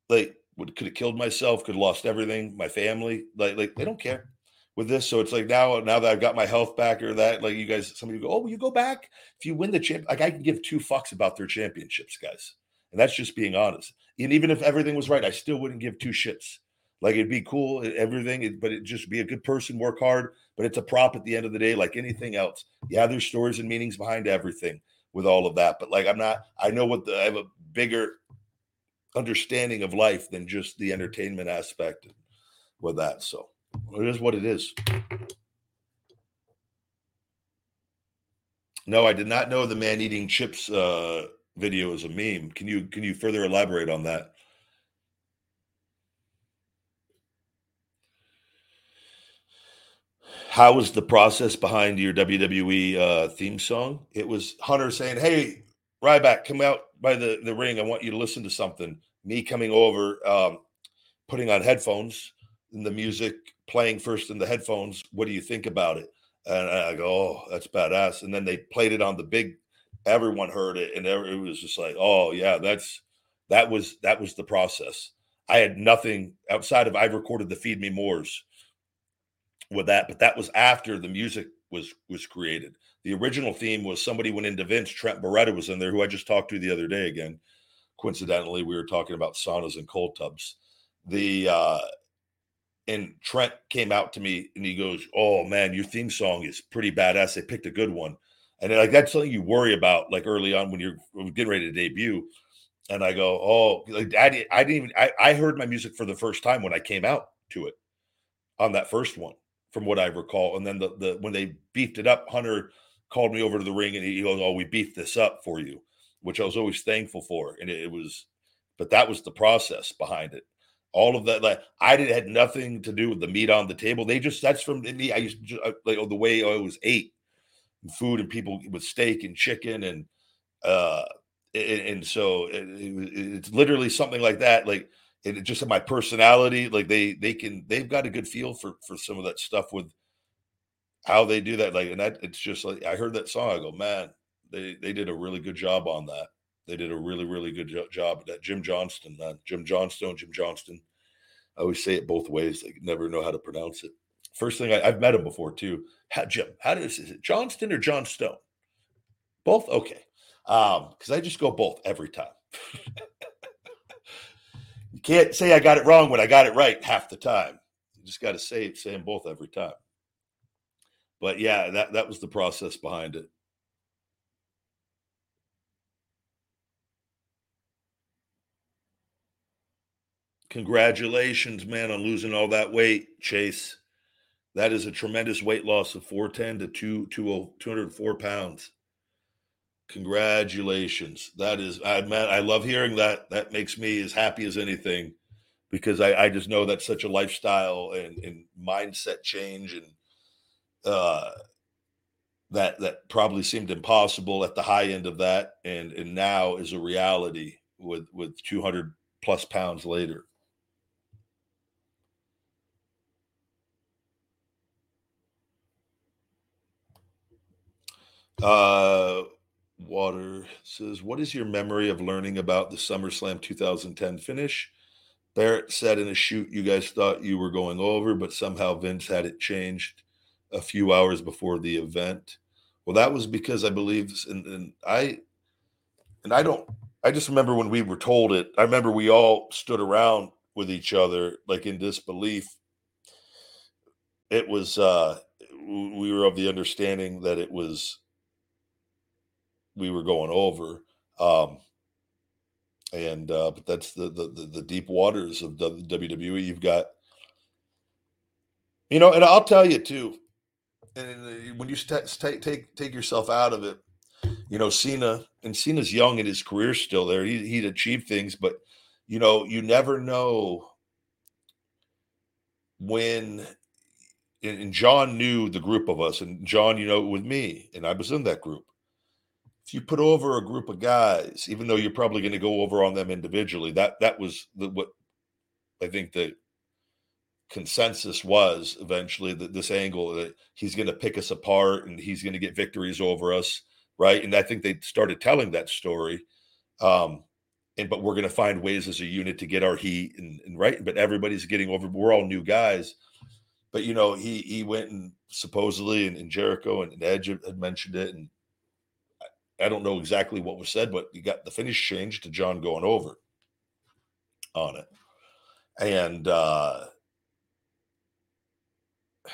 S1: like would could have killed myself, could have lost everything, my family, like like they don't care with this. So it's like now, now that I've got my health back or that, like you guys, somebody go, oh, will you go back if you win the champ? Like I can give two fucks about their championships, guys, and that's just being honest. And even if everything was right, I still wouldn't give two shits Like it'd be cool, everything, but it just be a good person, work hard. But it's a prop at the end of the day, like anything else. Yeah, there's stories and meanings behind everything with all of that. But like I'm not, I know what the I have a bigger understanding of life than just the entertainment aspect with that. So it is what it is. No, I did not know the man eating chips uh, video is a meme. Can you can you further elaborate on that? How was the process behind your WWE uh, theme song? It was Hunter saying, "Hey, Ryback, come out by the the ring. I want you to listen to something." Me coming over, um, putting on headphones, and the music playing first in the headphones. What do you think about it? And I go, "Oh, that's badass." And then they played it on the big. Everyone heard it, and it was just like, "Oh yeah, that's that was that was the process." I had nothing outside of I recorded the Feed Me Mores with that, but that was after the music was was created. The original theme was somebody went into Vince. Trent Beretta was in there, who I just talked to the other day. Again, coincidentally, we were talking about saunas and cold tubs. The uh, and Trent came out to me and he goes, "Oh man, your theme song is pretty badass. They picked a good one." And like that's something you worry about like early on when you're getting ready to debut. And I go, "Oh, like I, I didn't even I, I heard my music for the first time when I came out to it on that first one, from what I recall. And then the the when they beefed it up, Hunter called me over to the ring and he goes, "Oh, we beefed this up for you," which I was always thankful for. And it, it was, but that was the process behind it all of that like i did had nothing to do with the meat on the table they just that's from me i used to uh, like oh, the way i was ate food and people with steak and chicken and uh and, and so it, it, it's literally something like that like it just my personality like they they can they've got a good feel for for some of that stuff with how they do that like and that it's just like i heard that song i go man they they did a really good job on that they did a really, really good jo- job. That Jim Johnston, Jim Johnstone, Jim Johnston. I always say it both ways. I never know how to pronounce it. First thing I, have met him before too. How, Jim, how does is it Johnston or Johnstone? Both okay. Um, because I just go both every time. you can't say I got it wrong when I got it right half the time. You just got to say say them both every time. But yeah, that that was the process behind it. Congratulations, man, on losing all that weight, Chase. That is a tremendous weight loss of 410 to 2, 204 pounds. Congratulations. That is, I man, I love hearing that. That makes me as happy as anything because I, I just know that's such a lifestyle and, and mindset change and uh, that that probably seemed impossible at the high end of that and and now is a reality with with 200 plus pounds later Uh, Water says, What is your memory of learning about the SummerSlam 2010 finish? Barrett said in a shoot you guys thought you were going over, but somehow Vince had it changed a few hours before the event. Well, that was because I believe, and, and I, and I don't, I just remember when we were told it. I remember we all stood around with each other, like in disbelief. It was, uh, we were of the understanding that it was we were going over. Um, and uh, but that's the, the the deep waters of the WWE. You've got, you know, and I'll tell you too. And when you st- take take take yourself out of it, you know, Cena and Cena's young in his career still there. He, he'd achieved things, but you know, you never know when. And John knew the group of us, and John, you know, with me, and I was in that group if you put over a group of guys, even though you're probably going to go over on them individually, that that was the, what I think the consensus was eventually that this angle that he's going to pick us apart and he's going to get victories over us, right? And I think they started telling that story. Um, and but we're going to find ways as a unit to get our heat and, and right. But everybody's getting over. We're all new guys. But you know, he he went and supposedly and, and Jericho and, and Edge had mentioned it and I don't know exactly what was said, but you got the finish changed to John going over on it. and uh,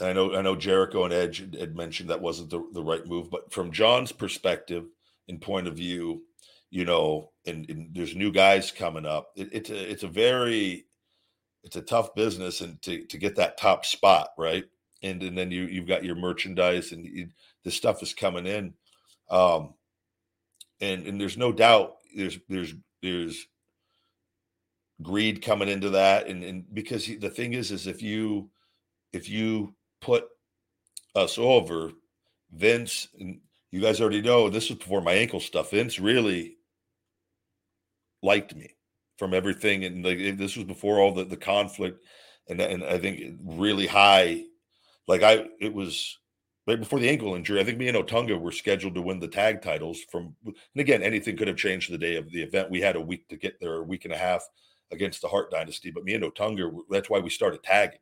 S1: I know I know Jericho and Edge had, mentioned that wasn't the, the right move, but from John's perspective and point of view, you know, and, and there's new guys coming up. It, it's a it's a very it's a tough business and to to get that top spot right, and and then you you've got your merchandise and you, the stuff is coming in, um, and and there's no doubt there's there's there's greed coming into that, and and because the thing is is if you if you put us over, Vince, you guys already know this was before my ankle stuff. Vince really liked me from everything, and like this was before all the the conflict, and and I think really high, like I it was right before the ankle injury. I think me and Otunga were scheduled to win the tag titles from, and again, anything could have changed the day of the event. We had a week to get there, a week and a half against the Hart Dynasty, but me and Otunga, that's why we started tagging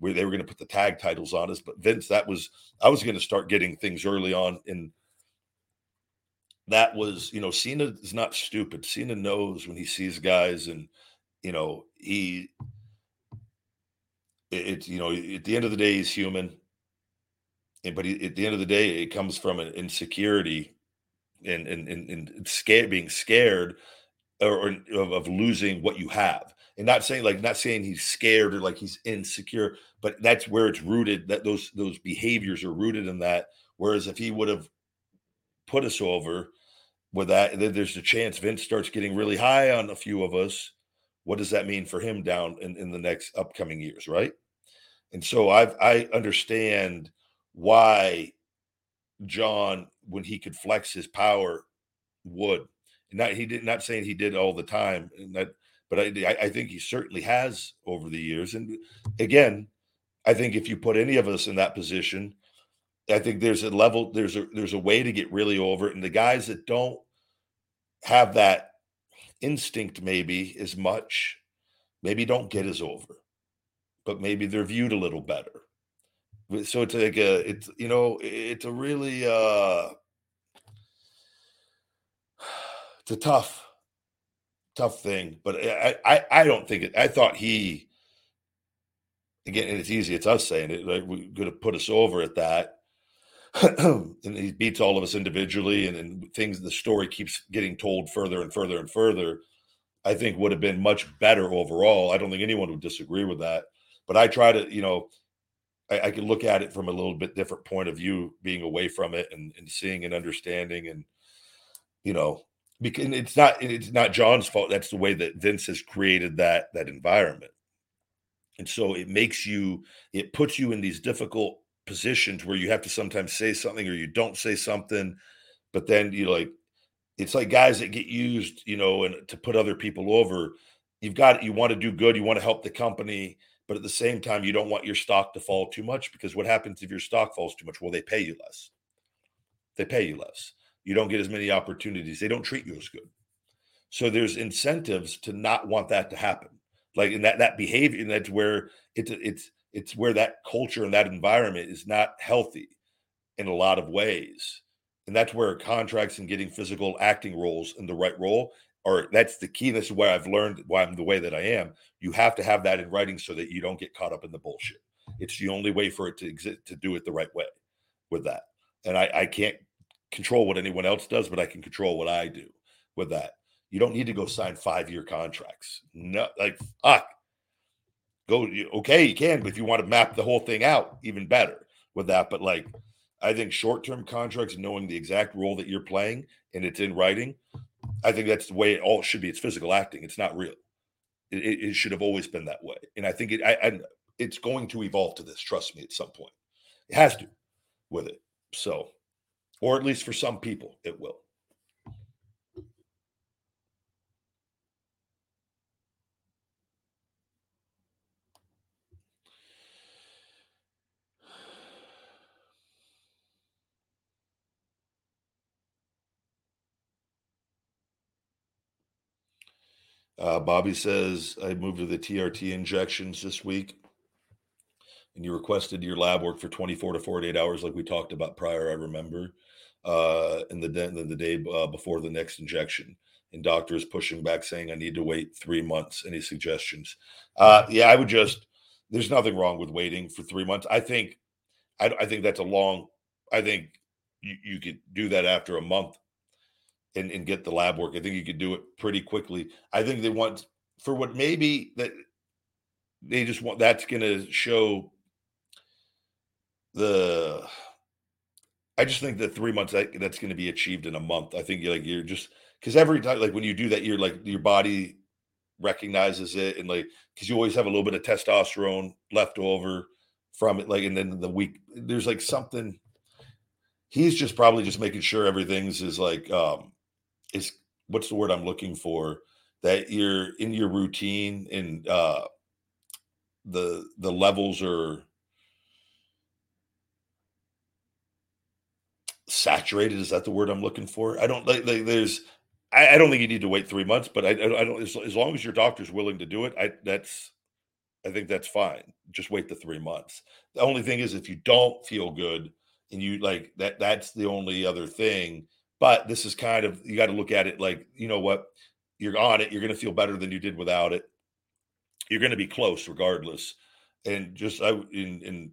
S1: where they were going to put the tag titles on us. But Vince, that was I was going to start getting things early on, and that was you know Cena is not stupid. Cena knows when he sees guys, and you know he it's you know at the end of the day he's human, and but he, at the end of the day it comes from an insecurity and and and, and scared being scared or, or of, of losing what you have. And not saying like not saying he's scared or like he's insecure but that's where it's rooted that those those behaviors are rooted in that. Whereas if he would have put us over with that there's a chance vince starts getting really high on a few of us what does that mean for him down in, in the next upcoming years right and so i i understand why john when he could flex his power would not he did not saying he did all the time that but I, I think he certainly has over the years. And again, I think if you put any of us in that position, I think there's a level, there's a there's a way to get really over it. And the guys that don't have that instinct, maybe as much, maybe don't get as over, but maybe they're viewed a little better. So it's like a, it's you know, it's a really, uh it's a tough tough thing. But I, I, I don't think it. I thought he, again, and it's easy. It's us saying it. Like we could have put us over at that. and he beats all of us individually, and, and things. The story keeps getting told further and further and further. I think would have been much better overall. I don't think anyone would disagree with that. But I try to, you know, I, I can look at it from a little bit different point of view, being away from it and, and seeing and understanding, and you know, because it's not it's not John's fault. That's the way that Vince has created that that environment. And so it makes you it puts you in these difficult positions where you have to sometimes say something or you don't say something, but then you like it's like guys that get used, you know, and to put other people over. You've got you want to do good, you want to help the company, but at the same time, you don't want your stock to fall too much because what happens if your stock falls too much? Well, they pay you less. They pay you less. You don't get as many opportunities. They don't treat you as good. So there's incentives to not want that to happen. Like in that that behavior, and that's where it's it's it's where that culture and that environment is not healthy in a lot of ways. And that's where contracts and getting physical acting roles in the right role are that's the key. This is where I've learned why I'm the way that I am. You have to have that in writing so that you don't get caught up in the bullshit. It's the only way for it to exist to do it the right way with that. And I, I can't control what anyone else does, but I can control what I do with that. You don't need to go sign five year contracts. No, like fuck. Go okay, you can, but if you want to map the whole thing out, even better with that. But like, I think short term contracts, knowing the exact role that you're playing and it's in writing, I think that's the way it all should be. It's physical acting. It's not real. It, it should have always been that way, and I think it. I, I, it's going to evolve to this. Trust me, at some point, it has to with it. So or at least for some people, it will. Uh, Bobby says, I moved to the TRT injections this week. And you requested your lab work for 24 to 48 hours, like we talked about prior, I remember. uh, in the in the day uh, before the next injection. And doctors pushing back, saying I need to wait three months. Any suggestions? Uh, yeah, I would just. There's nothing wrong with waiting for three months. I think, I, I think that's a long. I think you, you could do that after a month and, and get the lab work. I think you could do it pretty quickly. I think they want for what maybe that they just want that's going to show the I just think that three months that, that's going to be achieved in a month. I think you're like you're just because every time like when you do that, you're like your body recognizes it and like because you always have a little bit of testosterone left over from it. Like and then the week there's like something. He's just probably just making sure everything's is like um is what's the word I'm looking for? That you're in your routine and uh the the levels are saturated is that the word i'm looking for? I don't like, like there's I, I, don't think you need to wait three months but i, I don't as, as, long as your doctor's willing to do it i that's i think that's fine. Just wait the three months. The only thing is if you don't feel good and you like that that's the only other thing but this is kind of you got to look at it like you know what? You're on it you're going to feel better than you did without it. You're going to be close regardless. And just i in in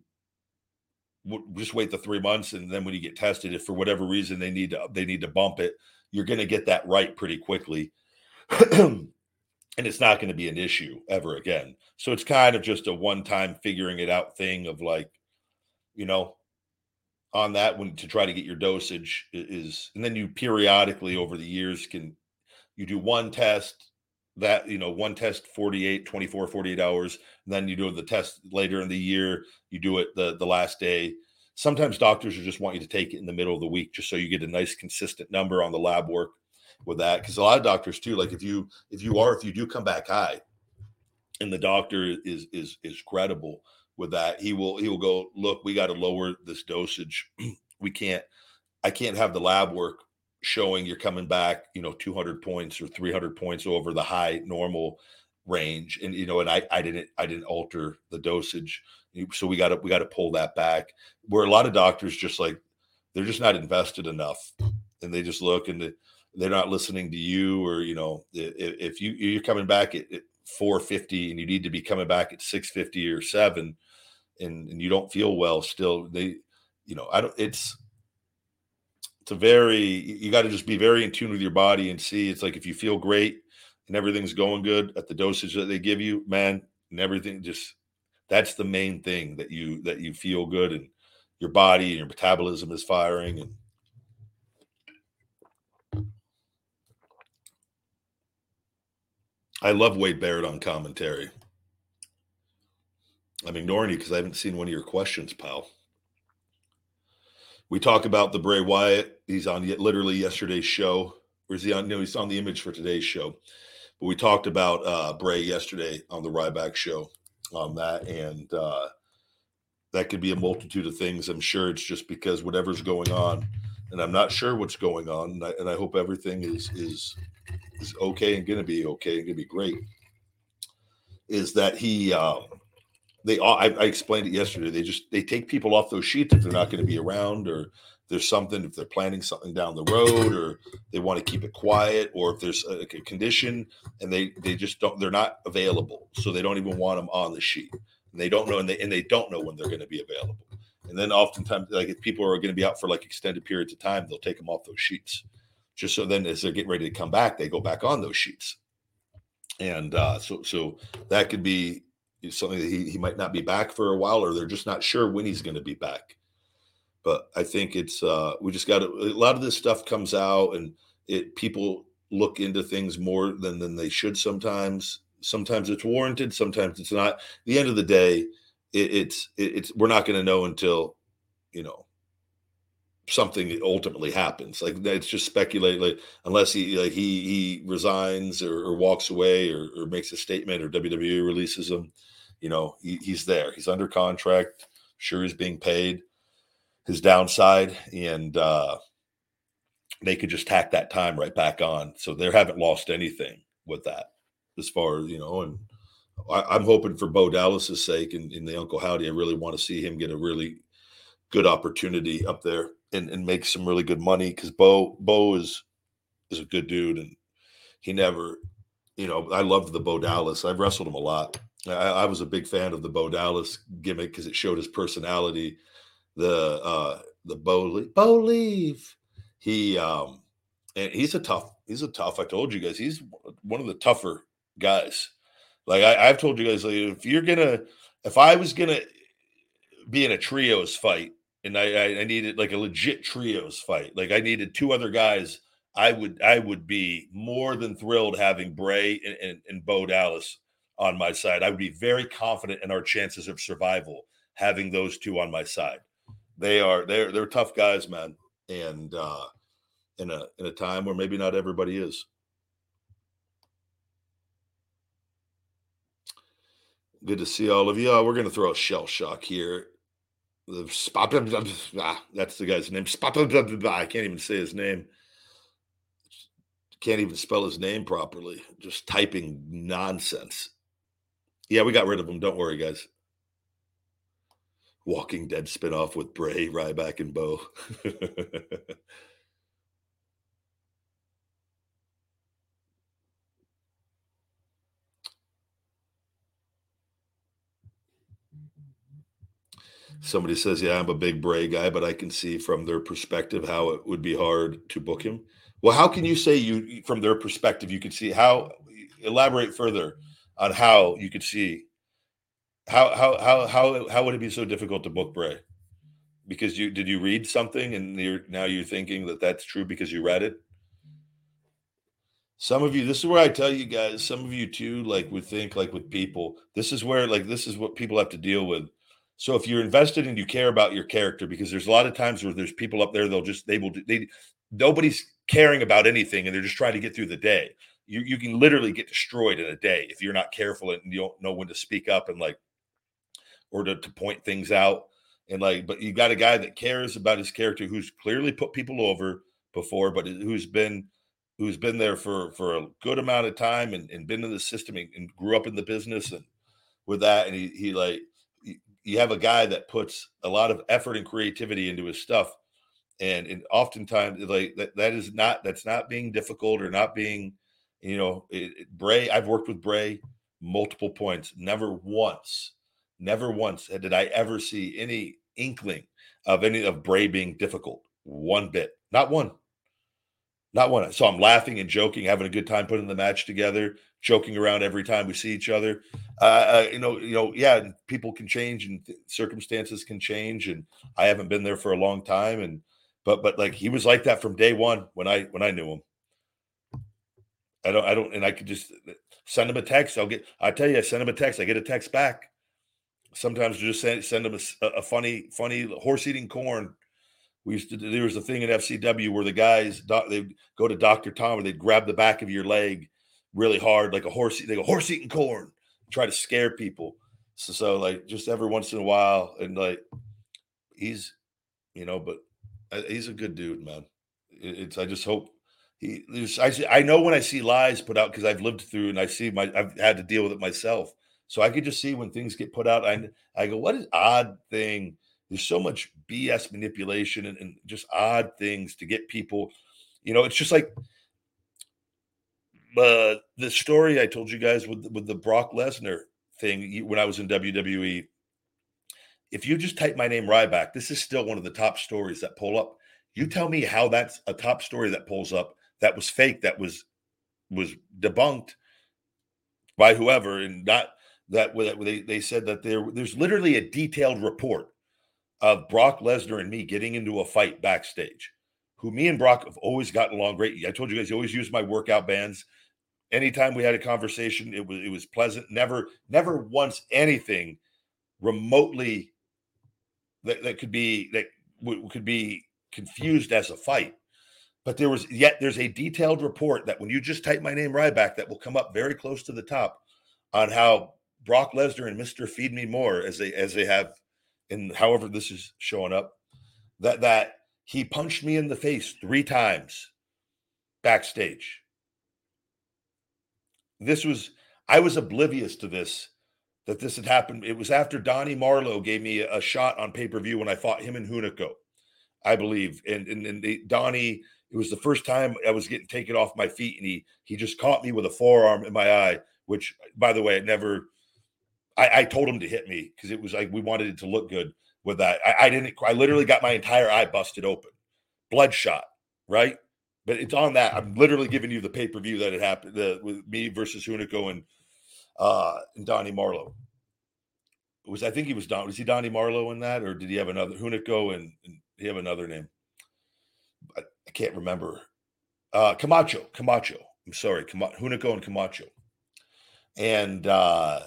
S1: just wait the three months and then when you get tested if for whatever reason they need to they need to bump it you're going to get that right pretty quickly. And it's not going to be an issue ever again. So it's kind of just a one time figuring it out thing of like you know on that one to try to get your dosage is and then you periodically over the years can you do one test that you know one test 48 24 48 hours and then you do the test later in the year you do it the the last day. Sometimes doctors just want you to take it in the middle of the week just so you get a nice consistent number on the lab work with that because a lot of doctors too like if you if you are if you do come back high and the doctor is is is credible with that he will he will go look we got to lower this dosage we can't i can't have the lab work showing you're coming back, you know, 200 points or 300 points over the high normal range. And, you know, and I, I didn't, I didn't alter the dosage. So we got to, we got to pull that back where a lot of doctors just like, they're just not invested enough and they just look and they're not listening to you or, you know, if you, you're coming back at, at 450 and you need to be coming back at 650 or seven and, and you don't feel well still, they, you know, I don't, it's, it's a very you got to just be very in tune with your body and see it's like if you feel great and everything's going good at the dosage that they give you man and everything just that's the main thing that you that you feel good and your body and your metabolism is firing and I love Wade Barrett on commentary. I'm ignoring you because I haven't seen one of your questions, pal. We talk about the Bray Wyatt. He's on yet literally yesterday's show. Is he on? No, he's on the image for today's show. But we talked about uh, Bray yesterday on the Ryback show on that, and uh, that could be a multitude of things. I'm sure it's just because whatever's going on, and I'm not sure what's going on, and I, and I hope everything is is is okay and going to be okay and going to be great. Is that he? Um, they all I, I, explained it yesterday they just they take people off those sheets if they're not going to be around or there's something if they're planning something down the road or they want to keep it quiet or if there's a, a condition and they they just don't they're not available so they don't even want them on the sheet. And they don't know and they and they don't know when they're going to be available. And then oftentimes like if people are going to be out for like extended periods of time they'll take them off those sheets. Just so then as they're getting ready to come back they go back on those sheets. And uh, so so that could be something that he, he might not be back for a while or they're just not sure when he's going to be back but i think it's uh we just got a lot of this stuff comes out and it people look into things more than than they should sometimes sometimes it's warranted sometimes it's not At the end of the day it, it's it, it's we're not going to know until you know something ultimately happens. Like it's just speculate. Like unless he like he he resigns or, or walks away or, or, makes a statement or WWE releases him, you know, he, he's there. He's under contract. Sure, he's being paid. His downside, and uh, they could just tack that time right back on. So they haven't lost anything with that, as far as you know. And I, am hoping for Bo Dallas's sake and, and the Uncle Howdy. I really want to see him get a really good opportunity up there and, and make some really good money because Bo Bo is is a good dude and he never, you know, I loved the Bo Dallas. I've wrestled him a lot. I, I was a big fan of the Bo Dallas gimmick because it showed his personality. The uh the Bo Bo leave. He um and he's a tough, he's a tough. I told you guys, he's one of the tougher guys. Like I, have told you guys, like, if you're gonna, if I was gonna be in a trios fight, and I, I needed like a legit trios fight, like I needed two other guys, I would, I would be more than thrilled having Bray and, and, and Bo Dallas on my side. I would be very confident in our chances of survival having those two on my side. They are, they're, they're tough guys, man, and uh, in a in a time where maybe not everybody is. Good to see all of you. Oh, we're to throw a shell shock here. The spot, ah, that's the guy's name. I can't even say his name. Can't even spell his name properly. Just typing nonsense. Yeah, we got rid of him. Don't worry, guys. Walking Dead spinoff with Bray, Ryback, and Bo. somebody says, "Yeah, I'm a big Bray guy, but I can see from their perspective how it would be hard to book him." Well, how can you say you from their perspective you can see how elaborate further on how you could see how how how how how would it be so difficult to book Bray? Because you did you read something and you're now you're thinking that that's true because you read it? Some of you, this is where I tell you guys, some of you too, like would think like with people, this is where like this is what people have to deal with so if you're invested and you care about your character, because there's a lot of times where there's people up there, they'll just they will they nobody's caring about anything and they're just trying to get through the day. You you can literally get destroyed in a day if you're not careful and you don't know when to speak up and like or to, to point things out. And like, but you got a guy that cares about his character who's clearly put people over before, but who's been who's been there for for a good amount of time and, and been in the system and, and grew up in the business and with that and he he like you have a guy that puts a lot of effort and creativity into his stuff and, and oftentimes like that, that is not that's not being difficult or not being you know it, it, bray i've worked with bray multiple points. Never once never once did i ever see any inkling of any of bray being difficult. One bit. Not one. Not one. So i'm laughing and joking having a good time putting the match together joking around every time we see each other. Uh, uh, you know, you know, yeah, people can change and th- circumstances can change, and I haven't been there for a long time, and but but like he was like that from day one when I when I knew him. I don't I don't and I could just uh, send him a text. I'll get I tell you, I send him a text. I get a text back. Sometimes just send send him a, a funny funny horse eating corn. We used to there was a thing at FCW where the guys they'd go to Doctor Tom and they'd grab the back of your leg really hard, like a horse. They go horse eating corn, try to scare people. So, so like just every once in a while, and like he's, you know, but uh, he's a good dude, man. It's I just hope he. I I know when I see lies put out because I've lived through and I see my I've had to deal with it myself. So I could just see when things get put out. I I go, what is odd thing? There's so much BS manipulation and, and just odd things to get people. You know, it's just like uh, the story I told you guys with with the Brock Lesnar thing when I was in WWE. If you just type my name Ryback, this is still one of the top stories that pull up. You tell me how that's a top story that pulls up that was fake, that was was debunked by whoever, and not that they they said that there there's literally a detailed report of Brock Lesnar and me getting into a fight backstage. Who me and Brock have always gotten along great. I told you guys, he always used my workout bands anytime we had a conversation, it was it was pleasant. Never, never once anything remotely that, that could be that w- could be confused as a fight. But there was yet there's a detailed report that when you just type my name Ryback, that will come up very close to the top on how Brock Lesnar and Mister Feed Me More, as they as they have, in however this is showing up, that that he punched me in the face three times backstage this was I was oblivious to this that this had happened. It was after Donnie Marlowe gave me a shot on pay per view when I fought him and Hunico. I believe. And and, and Donnie, it was the first time I was getting taken off my feet, and he he just caught me with a forearm in my eye. Which, by the way, it never. I, I told him to hit me because it was like we wanted it to look good with that. I, I didn't. I literally got my entire eye busted open, bloodshot. Right, but it's on that. I'm literally giving you the pay per view that it happened the, with me versus Hunico and uh and Donnie Marlowe was I think he was Don. Was he Donnie Marlowe in that, or did he have another Hunico and, and he have another name? I, can't remember. Uh, Camacho, Camacho. I'm sorry, Cam- Hunico and Camacho. And uh,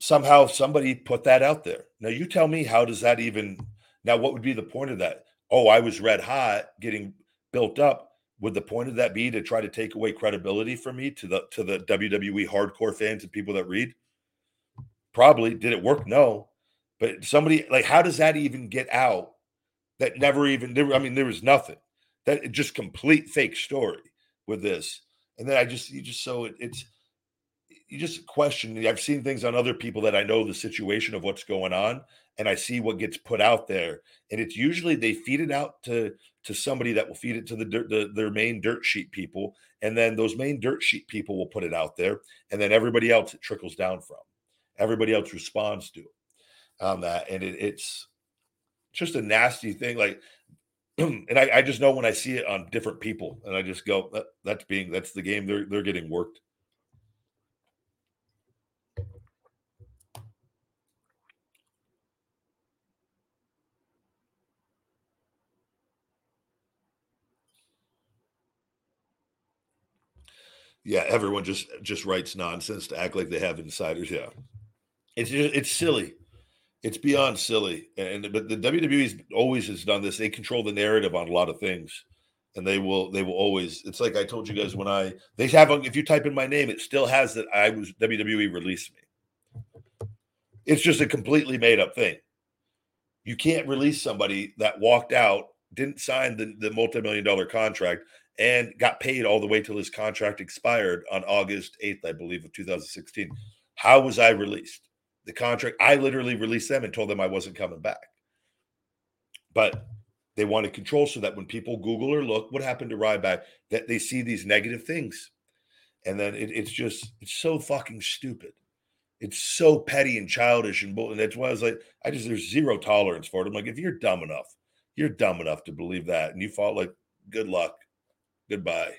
S1: somehow somebody put that out there. Now you tell me, how does that even? Now, what would be the point of that? Oh, I was red hot, getting built up. Would the point of that be to try to take away credibility from me to the to the WWE hardcore fans and people that read? Probably. Did it work? No. But somebody like, how does that even get out? That never even there. I mean, there was nothing. That just complete fake story with this. And then I just you just so it, it's you just question. I've seen things on other people that I know the situation of what's going on, and I see what gets put out there, and it's usually they feed it out to to somebody that will feed it to the, the their main dirt sheet people, and then those main dirt sheet people will put it out there, and then everybody else it trickles down from everybody else responds to on that. And it, it's just a nasty thing. Like, and I, I, just know when I see it on different people, and I just go, that, that's being that's the game. They're they're getting worked. Yeah, everyone just just writes nonsense to act like they have insiders. Yeah. It's just, it's silly. It's beyond silly. And but the WWE always has done this. They control the narrative on a lot of things, and they will they will always. It's like I told you guys when I they have if you type in my name, it still has that I was WWE released me. It's just a completely made up thing. You can't release somebody that walked out, didn't sign the, the multi-million dollar contract, and got paid all the way till his contract expired on August 8th, I believe, of 2016. How was I released? The contract. I literally released them and told them I wasn't coming back. But they wanted control so that when people Google or look what happened to Ryback, that they see these negative things. And then it, it's just, it's so fucking stupid. It's so petty and childish and. And that's why I was like, I just, there's zero tolerance for it. I'm like, if you're dumb enough, you're dumb enough to believe that. And you fall like, good luck. Goodbye.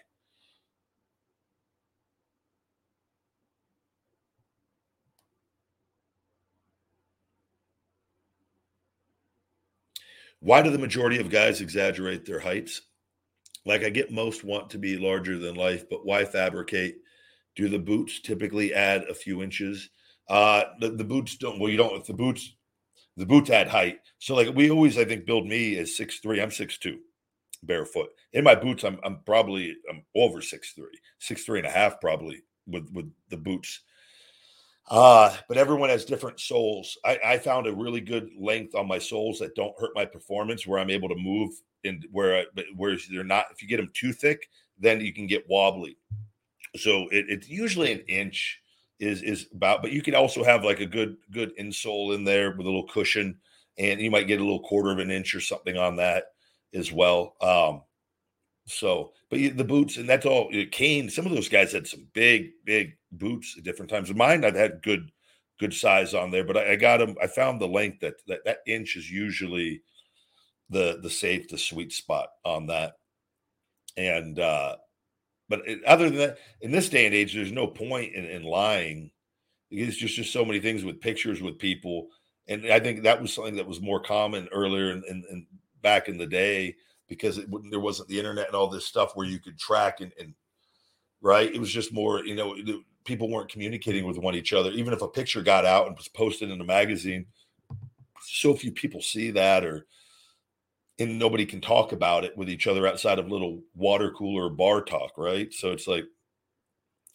S1: Why do the majority of guys exaggerate their heights? Like I get most want to be larger than life, but why fabricate? Do the boots typically add a few inches? Uh the, the boots don't well, you don't the boots the boots add height. So like we always I think build me as six three. I'm six two barefoot. In my boots, I'm I'm probably I'm over six three, six three and a half probably with with the boots. Uh, but everyone has different soles. I, I found a really good length on my soles that don't hurt my performance, where I'm able to move and where where they're not. If you get them too thick, then you can get wobbly. So it, it's usually an inch is is about, but you can also have like a good good insole in there with a little cushion, and you might get a little quarter of an inch or something on that as well. Um, so, but the boots, and that's all. Kane, some of those guys had some big, big boots at different times. Of mine, I've had good, good size on there, but I, I got them. I found the length that, that that inch is usually the the safe, the sweet spot on that. And uh but it, other than that, in this day and age, there's no point in, in lying. It's just just so many things with pictures with people, and I think that was something that was more common earlier and in, in, in, back in the day because it, there wasn't the internet and all this stuff where you could track and, and right. It was just more, you know, people weren't communicating with one each other. Even if a picture got out and was posted in a magazine, so few people see that or and nobody can talk about it with each other outside of little water cooler bar talk, right? So it's like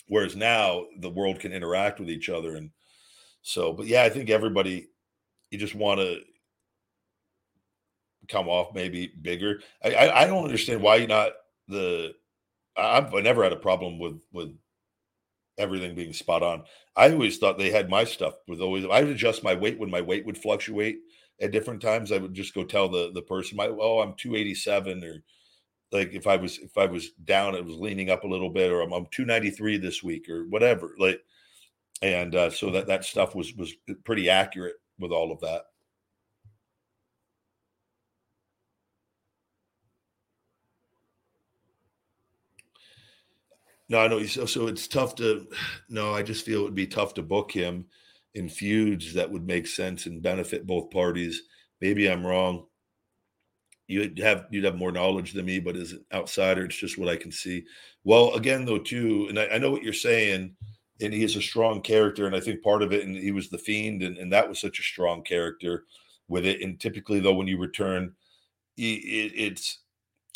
S1: whereas now the world can interact with each other and so but yeah, I think everybody you just want to come off maybe bigger. I, I, I don't understand why you're not the. I've never had a problem with with everything being spot on. I always thought they had my stuff with always. I would adjust my weight when my weight would fluctuate at different times, I would just go tell the the person, "My oh, I'm 287," or like if I was if I was down, it was leaning up a little bit, or I'm, I'm 293 this week, or whatever. Like, and uh, so that that stuff was was pretty accurate with all of that. No, I know. So, so it's tough to. No, I just feel it would be tough to book him in feuds that would make sense and benefit both parties. Maybe I'm wrong. You'd have you'd have more knowledge than me, but as an outsider, it's just what I can see. Well, again, though, too, and I, I know what you're saying, and he is a strong character, and I think part of it, and he was the fiend, and, and that was such a strong character with it. And typically, though, when you return, it, it's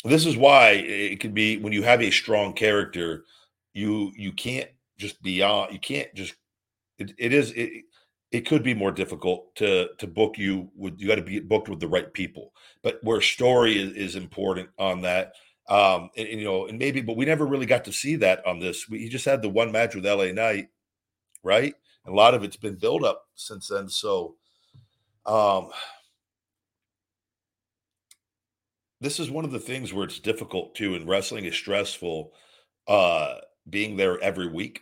S1: this is why it could be when you have a strong character you you can't just be on you can't just it, it is it, it could be more difficult to to book you with you got to be booked with the right people. But where story is, is important on that um and, and, you know and maybe but we never really got to see that on this. We just had the one match with LA Knight right? And a lot of it's been built up since then so um this is one of the things where it's difficult too and wrestling is stressful uh being there every week?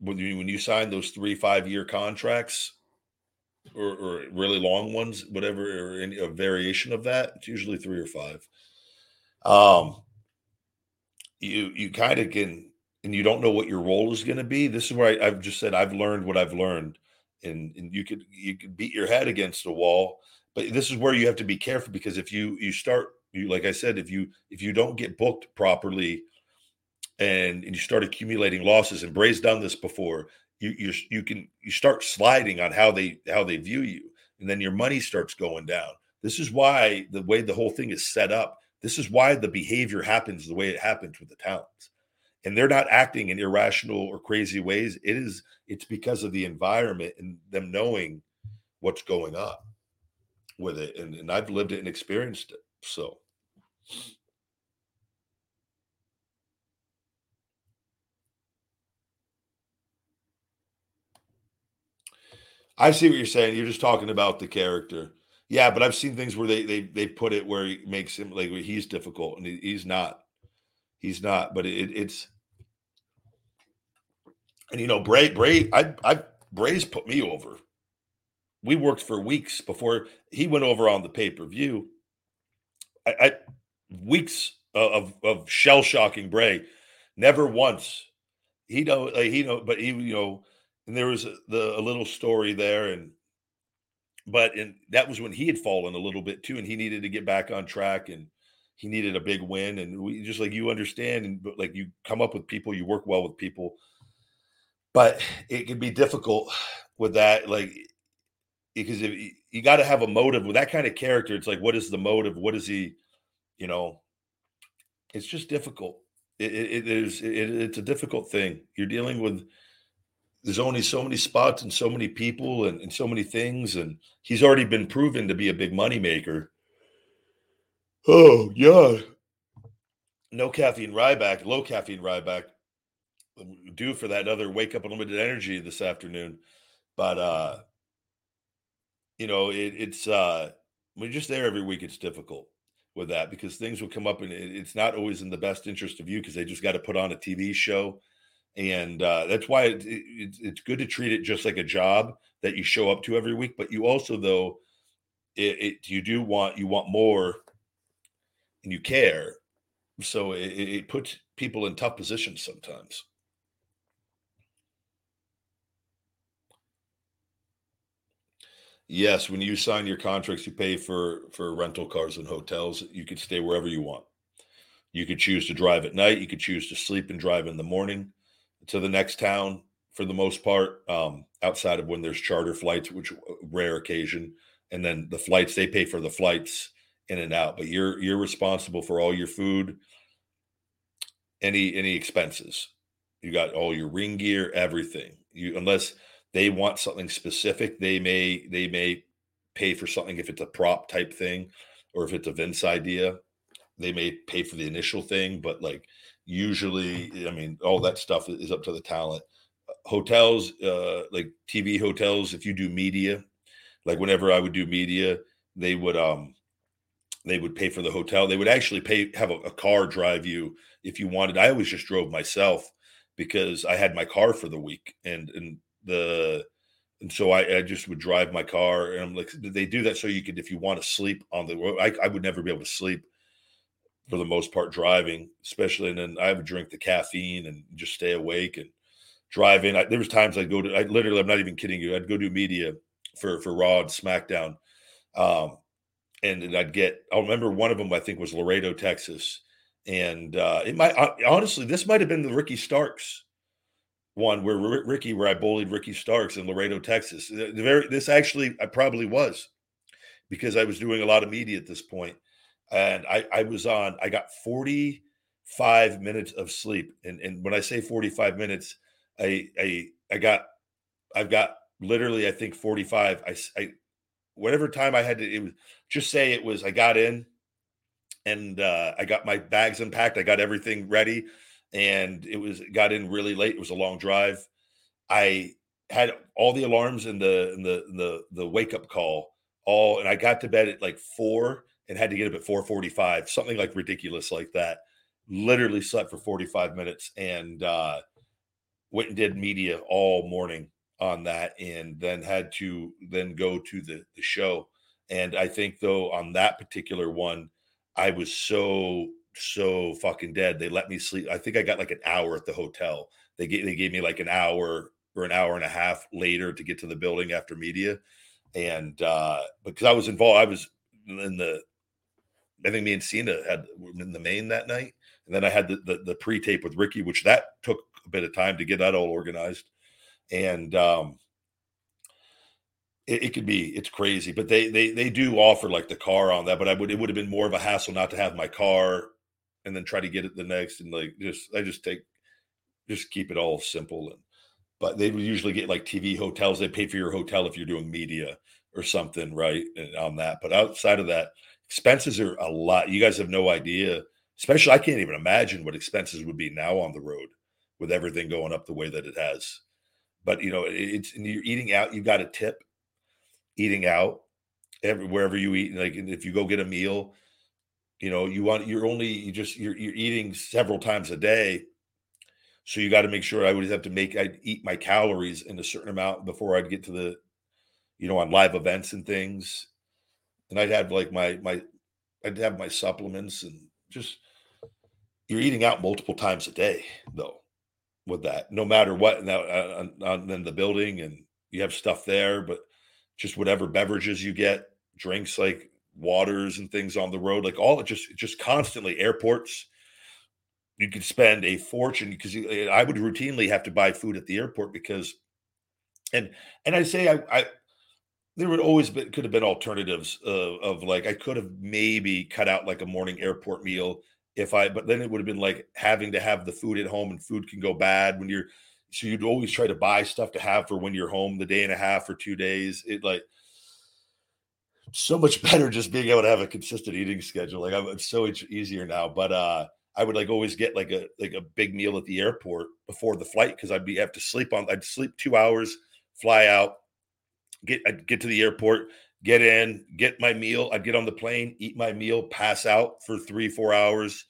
S1: When you when you sign those three five year contracts or, or really long ones whatever or any a variation of that it's usually three or five. Um you you kind of can and you don't know what your role is going to be. This is where I, have just said i've learned what i've learned and and you could you could beat your head against a wall but this is where you have to be careful because if you you start you like i said if you if you don't get booked properly and, and you start accumulating losses and Bray's done this before you you you can you start sliding on how they how they view you and then your money starts going down. This is why the way the whole thing is set up this is why the behavior happens the way it happens with the talents. And they're not acting in irrational or crazy ways. It is it's because of the environment and them knowing what's going on with it and, and i've lived it and experienced it so I see what you're saying. You're just talking about the character. Yeah, but I've seen things where they they they put it where he makes him like he's difficult and he, he's not. He's not. But it, it's and you know Bray Bray I I Bray's put me over. We worked for weeks before he went over on the pay per view. I, I weeks of of shell shocking Bray. Never once he know like, he know, but he you know and there was a, the a little story there and but and that was when he had fallen a little bit too and he needed to get back on track and he needed a big win and we just like you understand and but like you come up with people you work well with people but it can be difficult with that like because if you, got to have a motive with that kind of character it's like what is the motive? What is he you know? It's just difficult. It, it, it is it, it's a difficult thing. You're dealing with there's only so many spots and so many people and, and so many things. And he's already been proven to be a big money maker. Oh, yeah. No caffeine Ryback, low caffeine Ryback. Due for that other wake up unlimited energy this afternoon. But uh you know, it, it's uh when you're just there every week, it's difficult with that because things will come up and it, it's not always in the best interest of you because they just got to put on a TV show and uh, that's why it, it, it's good to treat it just like a job that you show up to every week but you also though it, you do want you want more and you care. So it, puts people in tough positions sometimes. Yes when you sign your contracts you pay for for rental cars and hotels. You could stay wherever you want. You could choose to drive at night you could choose to sleep and drive in the morning to the next town for the most part, um, outside of when there's charter flights, which uh, rare occasion, and then the flights they pay for the flights in and out, but you're you're responsible for all your food, any any expenses. You got all your ring gear, everything. You unless they want something specific, they may they may pay for something if it's a prop type thing, or if it's a Vince idea, they may pay for the initial thing, but like usually i mean all that stuff is up to the talent hotels uh like tv hotels if you do media Like whenever I would do media, they would um they would pay for the hotel. They would actually pay have a, a car drive you if you wanted. I always just drove myself because I had my car for the week and and the and so I, I just would drive my car and I'm like they do that so you could if you want to sleep on the road. I, I would never be able to sleep for the most part driving, especially and then I would drink the caffeine and just stay awake and drive in. I, there was times I'd go to I literally I'm not even kidding you. I'd go do media for for Raw and SmackDown. Um, and I'd get. I'll remember one of them. I think was Laredo, Texas, and uh, it might honestly this might have been the Ricky Starks one where R- Ricky, where I bullied Ricky Starks in Laredo, Texas. The very this actually I probably was because I was doing a lot of media at this point, and I I was on. I got forty five minutes of sleep, and and when I say forty five minutes, I I I got I've got literally I think forty five. I I whatever time I had to, it was just say it was, I got in and uh, I got my bags unpacked. I got everything ready and it was, got in really late. It was a long drive. I had all the alarms and the, and the, the, the wake up call all, and I got to bed at like four and had to get up at 445, something like ridiculous like that. Literally slept for 45 minutes and uh, went and did media all morning on that and then had to then go to the, the show. And I think though on that particular one, I was so so fucking dead. They let me sleep. I think I got like an hour at the hotel. They gave they gave me like an hour or an hour and a half later to get to the building after media. And uh because I was involved, I was in the I think me and Cena had in the main that night. And then I had the, the, the pre-tape with Ricky, which that took a bit of time to get that all organized and um, it, it, could be it's crazy, but they they they do offer like the car on that. But I would it would have been more of a hassle not to have my car and then try to get it the next and like just I just take just keep it all simple and but they would usually get like TV hotels. They pay for your hotel if you're doing media or something, right? And on that, but outside of that, expenses are a lot. You guys have no idea. Especially, I can't even imagine what expenses would be now on the road with everything going up the way that it has. But you know, it's you're eating out. You got a tip eating out every, wherever you eat. Like if you go get a meal, you know, you want you're only you just you're you're eating several times a day. So you got to make sure I would have to make I'd eat my calories in a certain amount before I'd get to the, you know, on live events and things. And I'd have like my my I'd have my supplements and just you're eating out multiple times a day though with that, no matter what. Now, uh, in the building, and you have stuff there, but just whatever beverages you get, drinks like waters and things on the road, like all it just just constantly airports. You could spend a fortune because I would routinely have to buy food at the airport because, and and I say I, I there would always be could have been alternatives of, of like I could have maybe cut out like a morning airport meal if I, but then it would have been like having to have the food at home and food can go bad when you're, so you'd always try to buy stuff to have for when you're home the day and a half or two days. It like, so much better just being able to have a consistent eating schedule. Like I'm, it's so much easier now, but, uh, I would like always get like a like a big meal at the airport before the flight because I'd be have to sleep on I'd sleep two hours, fly out, get I'd get to the airport, get in, get my meal. I'd get on the plane, eat my meal, pass out for three, four hours,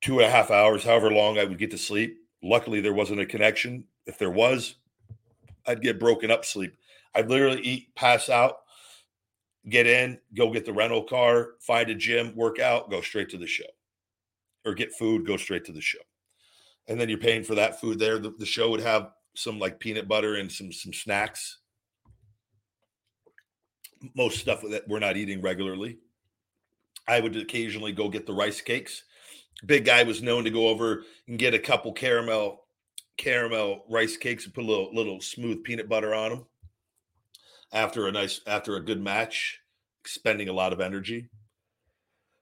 S1: two and a half hours, however long I would get to sleep. Luckily, there wasn't a connection. If there was, I'd get broken up sleep. I'd literally eat, pass out, get in, go get the rental car, find a gym, work out, go straight to the show, or get food, go straight to the show. And then you're paying for that food there. The, the show would have some like peanut butter and some some snacks most stuff that we're not eating regularly. I would occasionally go get the rice cakes. Big guy was known to go over and get a couple caramel caramel rice cakes and put a little little smooth peanut butter on them. After a nice after a good match, spending a lot of energy.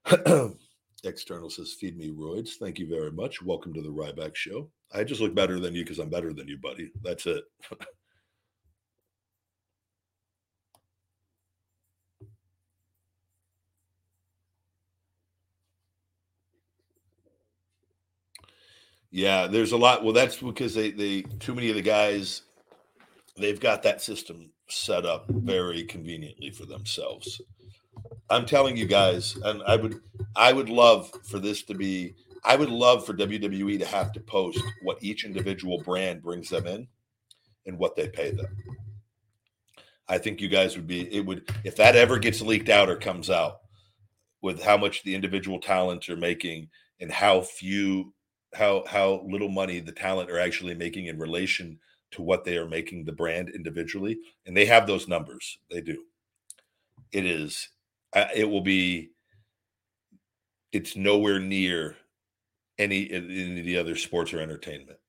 S1: External says, "Feed me roids." Thank you very much. Welcome to the Ryback Show. I just look better than you because I'm better than you, buddy. That's it. Yeah, there's a lot. Well, that's because they they too many of the guys they've got that system set up very conveniently for themselves. I'm telling you guys, and I would I would love for this to be I would love for WWE to have to post what each individual brand brings them in and what they pay them. I think you guys would be it would if that ever gets leaked out or comes out with how much the individual talents are making and how few how how little money the talent are actually making in relation to what they are making the brand individually and they have those numbers they do. It is it will be it's nowhere near any any of the other sports or entertainment.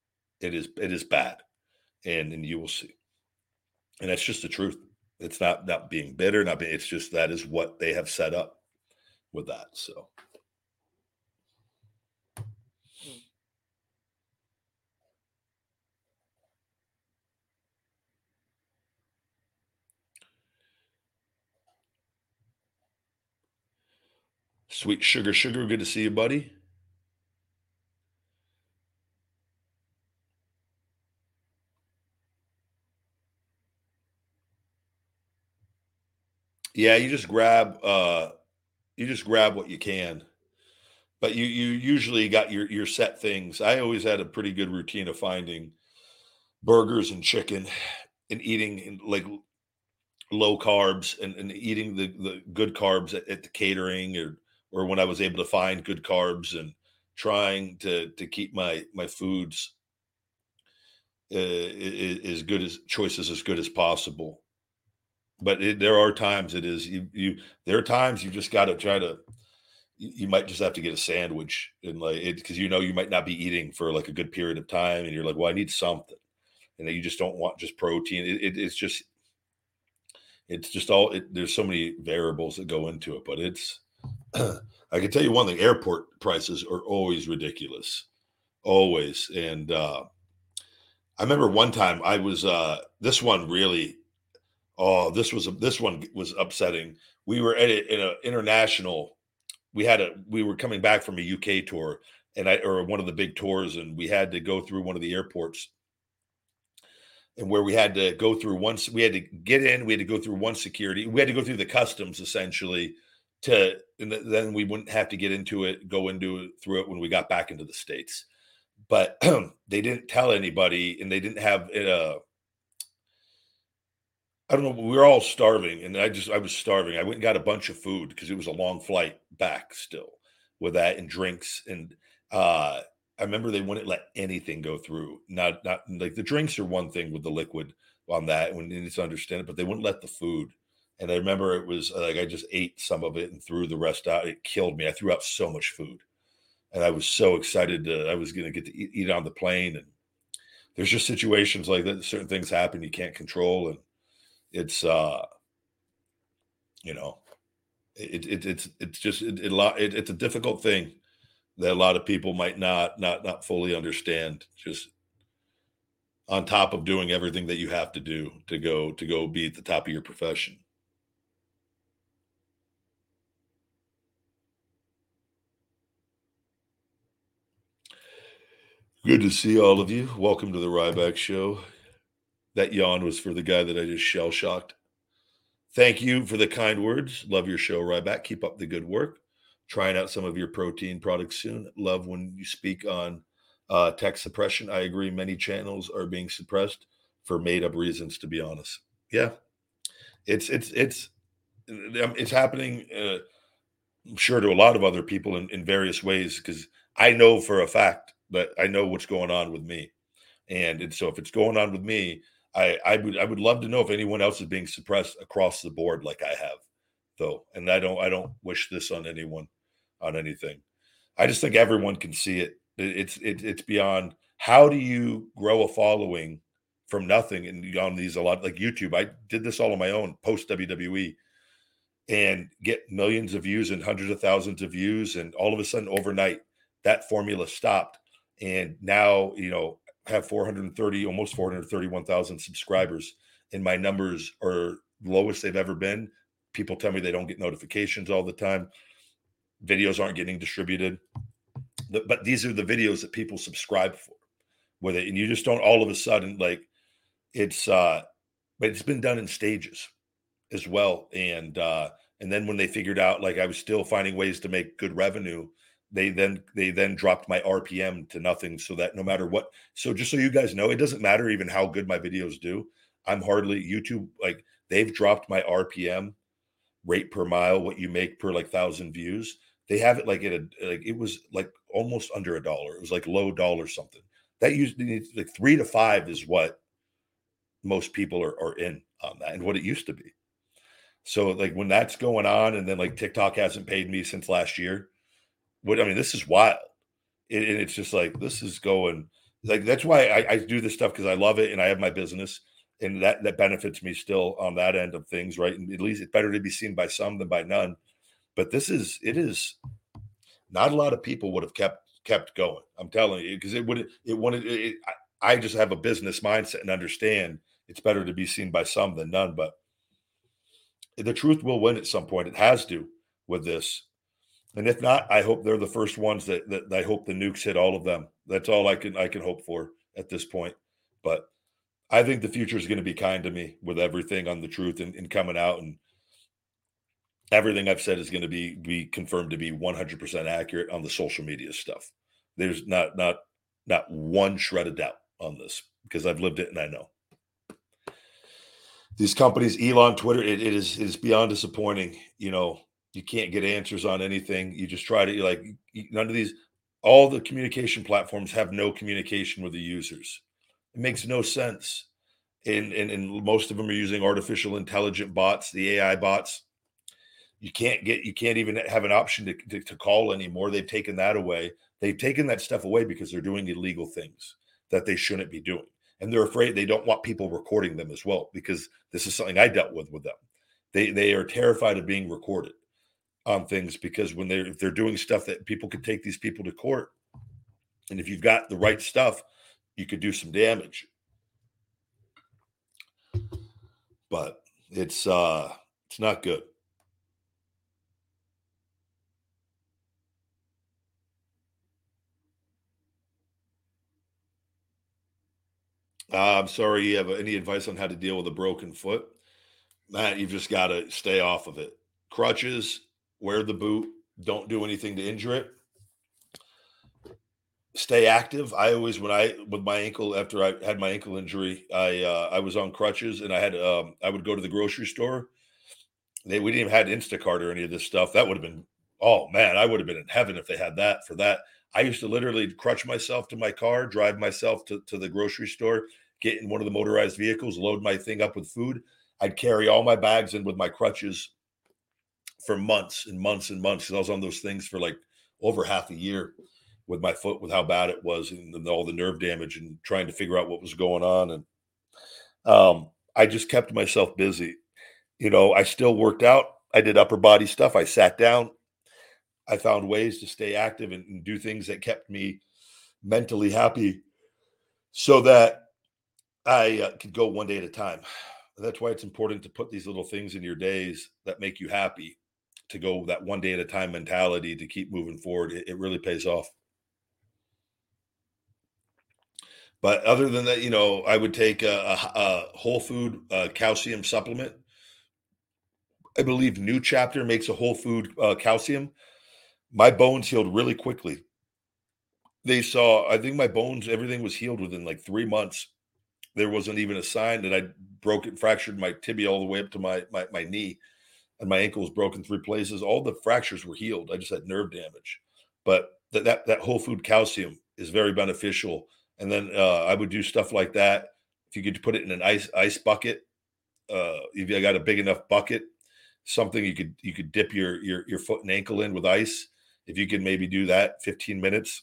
S1: It is it is bad and and you will see. And that's just the truth. It's not not being bitter not being it's just that is what they have set up with that so Sweet sugar, sugar. Good to see you, buddy. Yeah, you just grab uh you just grab what you can. But you you usually got your your set things. I always had a pretty good routine of finding burgers and chicken and eating like low carbs and, and eating the, the good carbs at, at the catering or or when I was able to find good carbs and trying to to keep my my foods uh, as good as choices as good as possible. But it, there are times it is you you there are times you just got to try to you might just have to get a sandwich and like it because you know you might not be eating for like a good period of time and you're like well I need something and you just don't want just protein it, it, it's just it's just all it, there's so many variables that go into it but it's I can tell you one thing: airport prices are always ridiculous, always. And uh, I remember one time I was uh, this one really. Oh, this was this one was upsetting. We were at a, in an international. We had a we were coming back from a UK tour, and I or one of the big tours, and we had to go through one of the airports and where we had to go through once we had to get in we had to go through one security we had to go through the customs essentially to and then we wouldn't have to get into it go into it through it when we got back into the states but they didn't tell anybody and they didn't have it uh I don't know. We were all starving, and I just I was starving. I went and got a bunch of food because it was a long flight back still with that and drinks. And uh I remember they wouldn't let anything go through. Not not like the drinks are one thing with the liquid on that when to understand it, but they wouldn't let the food. And I remember it was like I just ate some of it and threw the rest out. It killed me. I threw out so much food. And I was so excited to, I was going to get to eat, eat on the plane. And there's just situations like that. Certain things happen you can't control. And it's, uh, you know, it, it it's, it's just, it, it, it, it's a difficult thing that a lot of people might not, not, not fully understand. Just on top of doing everything that you have to do to go, to go be at the top of your profession. Good to see all of you. Welcome to the Ryback Show. That yawn was for the guy that I just shell shocked. Thank you for the kind words. Love your show, Ryback. Keep up the good work. Trying out some of your protein products soon. Love when you speak on uh, tech suppression. I agree. Many channels are being suppressed for made up reasons. To be honest, yeah, it's it's it's um, it's happening. Uh, I'm sure to a lot of other people in, in various ways because I know for a fact but I know what's going on with me. And, and so if it's going on with me, I, I would I would love to know if anyone else is being suppressed across the board like I have, though. And I don't I don't wish this on anyone on anything. I just think everyone can see it. It's it, it's beyond how do you grow a following from nothing and on these a lot like YouTube. I did this all on my own post WWE and get millions of views and hundreds of thousands of views and all of a sudden overnight that formula stopped and now you know have 430 almost 431,000 subscribers and my numbers are lowest they've ever been people tell me they don't get notifications all the time videos aren't getting distributed but these are the videos that people subscribe for with it and you just don't all of a sudden like it's uh but it's been done in stages as well. And uh, and then when they figured out like I was still finding ways to make good revenue, they then they then dropped my RPM to nothing so that no matter what so just so you guys know it doesn't matter even how good my videos do. I'm hardly YouTube like they've dropped my RPM rate per mile what you make per like thousand views. They have it like a like it was like almost under a dollar. It was like low dollar something. That usually like three to five is what most people are, are in on that and what it used to be. So like when that's going on and then like TikTok hasn't paid me since last year what I mean, this is wild. and it's just like this is going like that's why I, I do this stuff because I love it and I have my business and that that benefits me still on that end of things, right? And at least it's better to be seen by some than by none. But this is it is not a lot of people would have kept kept going. I'm telling you because it would it wanted it, I just have a business mindset and understand it's better to be seen by some than none. But the truth will win at some point. It has to with this. And if not, I hope they're the first ones that, that, I hope the nukes hit all of them. That's all I can I can hope for at this point. But I think the future is going to be kind to me with everything on the truth and, and coming out and everything I've said is going to be be confirmed to be 100% accurate on the social media stuff. There's not not not one shred of doubt on this because I've lived it and I know. These companies, Elon, Twitter, it, it is it is beyond disappointing. You know, you can't get answers on anything. You just try to you're like none of these. All the communication platforms have no communication with the users. It makes no sense. And, and, and most of them are using artificial intelligent bots, the AI bots. You can't get you can't even have an option to, to, to call anymore. They've taken that away. They've taken that stuff away because they're doing illegal things that they shouldn't be doing. And they're afraid they don't want people recording them as well because this is something I dealt with with them. They they are terrified of being recorded on things because when they're they're doing stuff that people could take these people to court, and if you've got the right stuff, you could do some damage. But it's uh it's not good. Uh, I'm sorry you have any advice on how to deal with a broken foot. Matt, you've just got to stay off of it. Crutches, wear the boot, don't do anything to injure it. Stay active. I always, when I with my ankle after I had my ankle injury, I uh, I was on crutches and I had um, I would go to the grocery store. They we didn't even had Instacart or any of this stuff. That would have been oh man, I would have been in heaven if they had that for that. I used to literally crutch myself to my car, drive myself to, to the grocery store, get in one of the motorized vehicles, load my thing up with food. I'd carry all my bags in with my crutches for months and months and months. and I was on those things for like over half a year with my foot, with how bad it was and all the nerve damage and trying to figure out what was going on. And um, I just kept myself busy. You know, I still worked out. I did upper body stuff. I sat down. I found ways to stay active and, and do things that kept me mentally happy so that I uh, could go one day at a time. That's why it's important to put these little things in your days that make you happy to go that one day at a time mentality to keep moving forward, it, it really pays off. But other than that, you know, I would take a, a, a whole food uh, calcium supplement. I believe New Chapter makes a whole food uh, calcium. My bones healed really quickly. They saw, I think my bones, everything was healed within like three months. There wasn't even a sign that I broke it, fractured my tibia all the way up to my my, my knee and my ankle was broken three places. All the fractures were healed. I just had nerve damage. But that that, that whole food calcium is very beneficial. And then uh, I would do stuff like that. If you could put it in an ice ice bucket, uh, if you got a big enough bucket, something you could you could dip your your your foot and ankle in with ice. If you could maybe do that 15 minutes,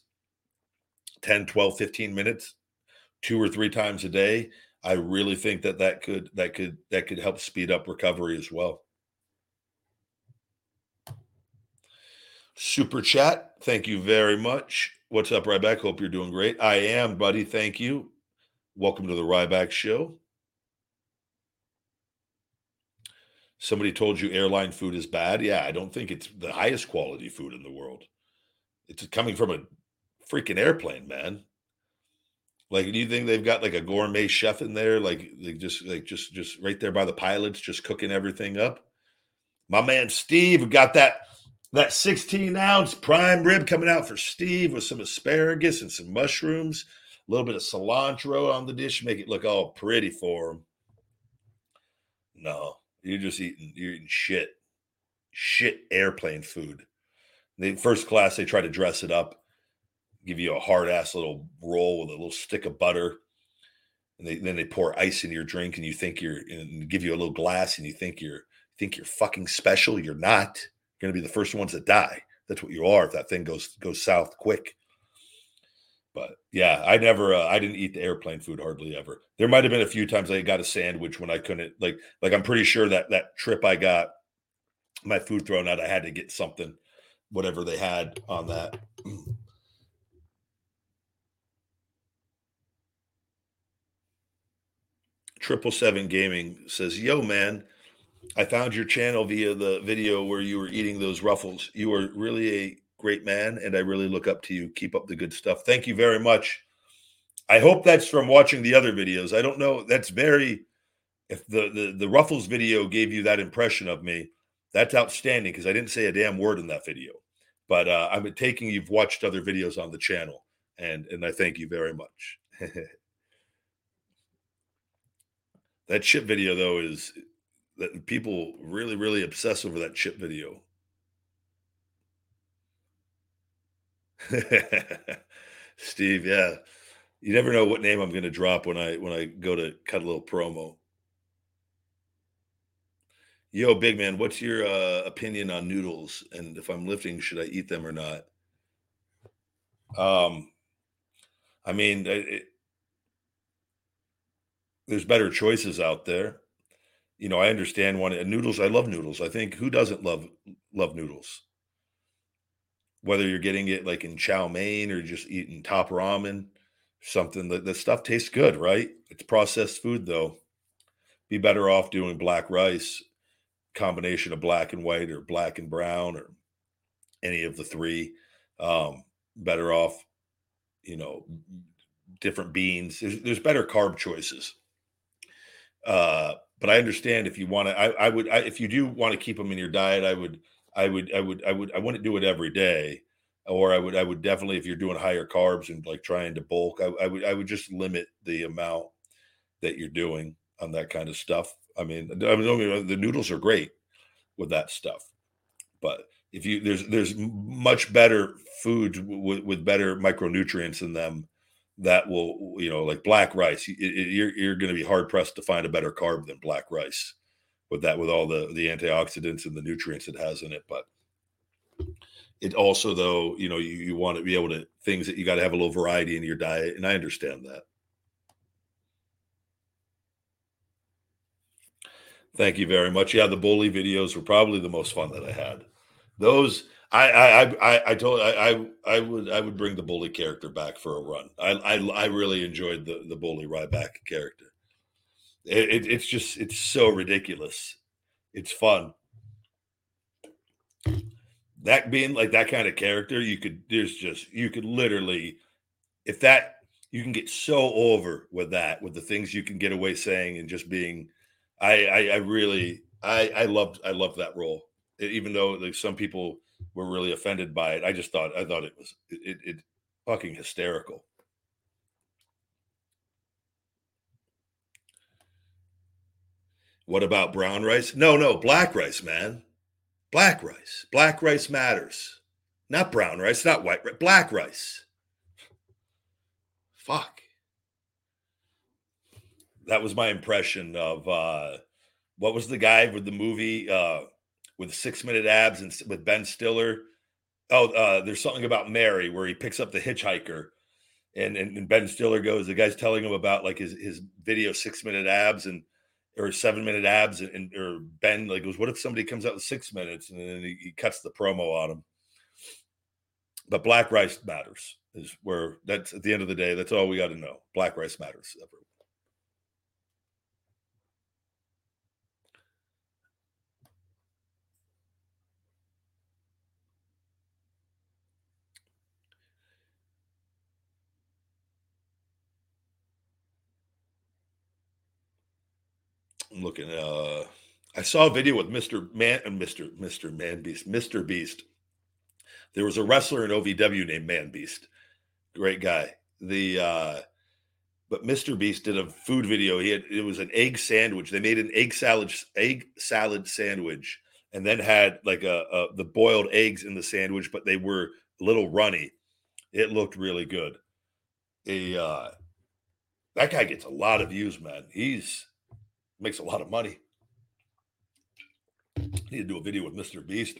S1: 10, 12, 15 minutes, two or three times a day, I really think that that could that could that could help speed up recovery as well. Super chat. Thank you very much. What's up, Ryback? Hope you're doing great. I am, buddy. Thank you. Welcome to the Ryback Show. Somebody told you airline food is bad. Yeah, I don't think it's the highest quality food in the world. It's coming from a freaking airplane, man. Like, do you think they've got like a gourmet chef in there, like, like just like just just right there by the pilots, just cooking everything up? My man Steve got that that 16 ounce prime rib coming out for Steve with some asparagus and some mushrooms, a little bit of cilantro on the dish, make it look all pretty for him. No, you're just eating you're eating shit, shit airplane food. The first class they try to dress it up, give you a hard ass little roll with a little stick of butter, and they, then they pour ice in your drink, and you think you're and give you a little glass, and you think you're think you're fucking special. You're not going to be the first ones that die. That's what you are if that thing goes goes south quick. But yeah, I never uh, I didn't eat the airplane food hardly ever. There might have been a few times I got a sandwich when I couldn't like like I'm pretty sure that that trip I got my food thrown out I had to get something whatever they had on that. Triple Seven Gaming says, "Yo, man, I found your channel via the video where you were eating those ruffles. You are really a great man, and I really look up to you. Keep up the good stuff. Thank you very much. I hope that's from watching the other videos. I don't know. That's very. If the the, the ruffles video gave you that impression of me, that's outstanding because I didn't say a damn word in that video. But uh, I'm taking you've watched other videos on the channel, and and I thank you very much. that chip video though is that people really, really obsess over that chip video. Steve, yeah. You never know what name I'm going to drop when I when I go to cut a little promo. Yo, big man, what's your uh, opinion on noodles? And if I'm lifting, should I eat them or not? Um, I mean, it, there's better choices out there you know, I understand one noodles. I love noodles. I think who doesn't love love noodles? Whether you're getting it like in chow mein or just eating top ramen, something that the stuff tastes good, right? It's processed food though. Be better off doing black rice, combination of black and white or black and brown or any of the three. Um, better off, you know, different beans. There's, there's better carb choices. Uh, but I understand if you want to. I, I would I, if you do want to keep them in your diet. I would I would I would I would I wouldn't do it every day, or I would I would definitely if you're doing higher carbs and like trying to bulk. I, I would I would just limit the amount that you're doing on that kind of stuff. I mean, I mean the noodles are great with that stuff, but if you there's there's much better foods with, with better micronutrients in them that will you know like black rice it, it, you're, you're going to be hard pressed to find a better carb than black rice with that with all the the antioxidants and the nutrients it has in it but it also though you know you, you want to be able to things that you got to have a little variety in your diet and i understand that. Thank you very much. Yeah the bully videos were probably the most fun that i had. Those I I I I told I I I would I would bring the bully character back for a run. I I, I really enjoyed the the bully Ryback character. It, it, it's just it's so ridiculous. It's fun. That being like that kind of character, you could there's just you could literally if that you can get so over with that with the things you can get away saying and just being I I, I really I I loved I loved that role even though like some people were really offended by it. I just thought I thought it was it, it fucking hysterical. What about brown rice? No, no, black rice, man. Black rice. Black rice matters. Not brown rice, not white rice, black rice. Fuck. That was my impression of uh what was the guy with the movie uh with six minute abs and with Ben Stiller. Oh, uh, there's something about Mary where he picks up the hitchhiker, and, and, and Ben Stiller goes. The guy's telling him about like his his video six minute abs and or seven minute abs, and, and or Ben like goes, "What if somebody comes out with six minutes?" And then he, he cuts the promo on him. But black rice matters is where that's at the end of the day. That's all we got to know. Black rice matters. I'm looking. Uh, I saw a video with Mr. Man and uh, Mr. Mr. Man Beast, Mr. Beast. There was a wrestler in OVW named Man Beast. Great guy. The uh, but Mr. Beast did a food video. He had it was an egg sandwich. They made an egg salad egg salad sandwich and then had like a, a the boiled eggs in the sandwich, but they were a little runny. It looked really good. A uh, that guy gets a lot of views, man. He's makes a lot of money. Need to do a video with Mr. Beast.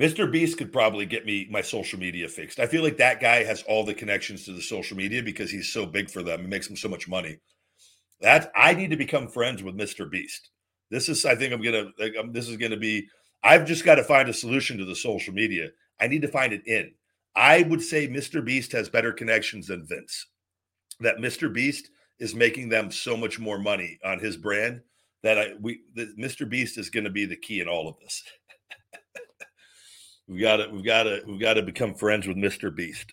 S1: Mr. Beast could probably get me my social media fixed. I feel like that guy has all the connections to the social media because he's so big for them. It makes him so much money. That I need to become friends with Mr. Beast. This is, I think, I'm gonna. Like, I'm, this is gonna be. I've just got to find a solution to the social media. I need to find it in. I would say Mr. Beast has better connections than Vince. That Mr. Beast is making them so much more money on his brand that I we Mr. Beast is going to be the key in all of this. We've got to, we've got to, we've got to become friends with Mr. Beast.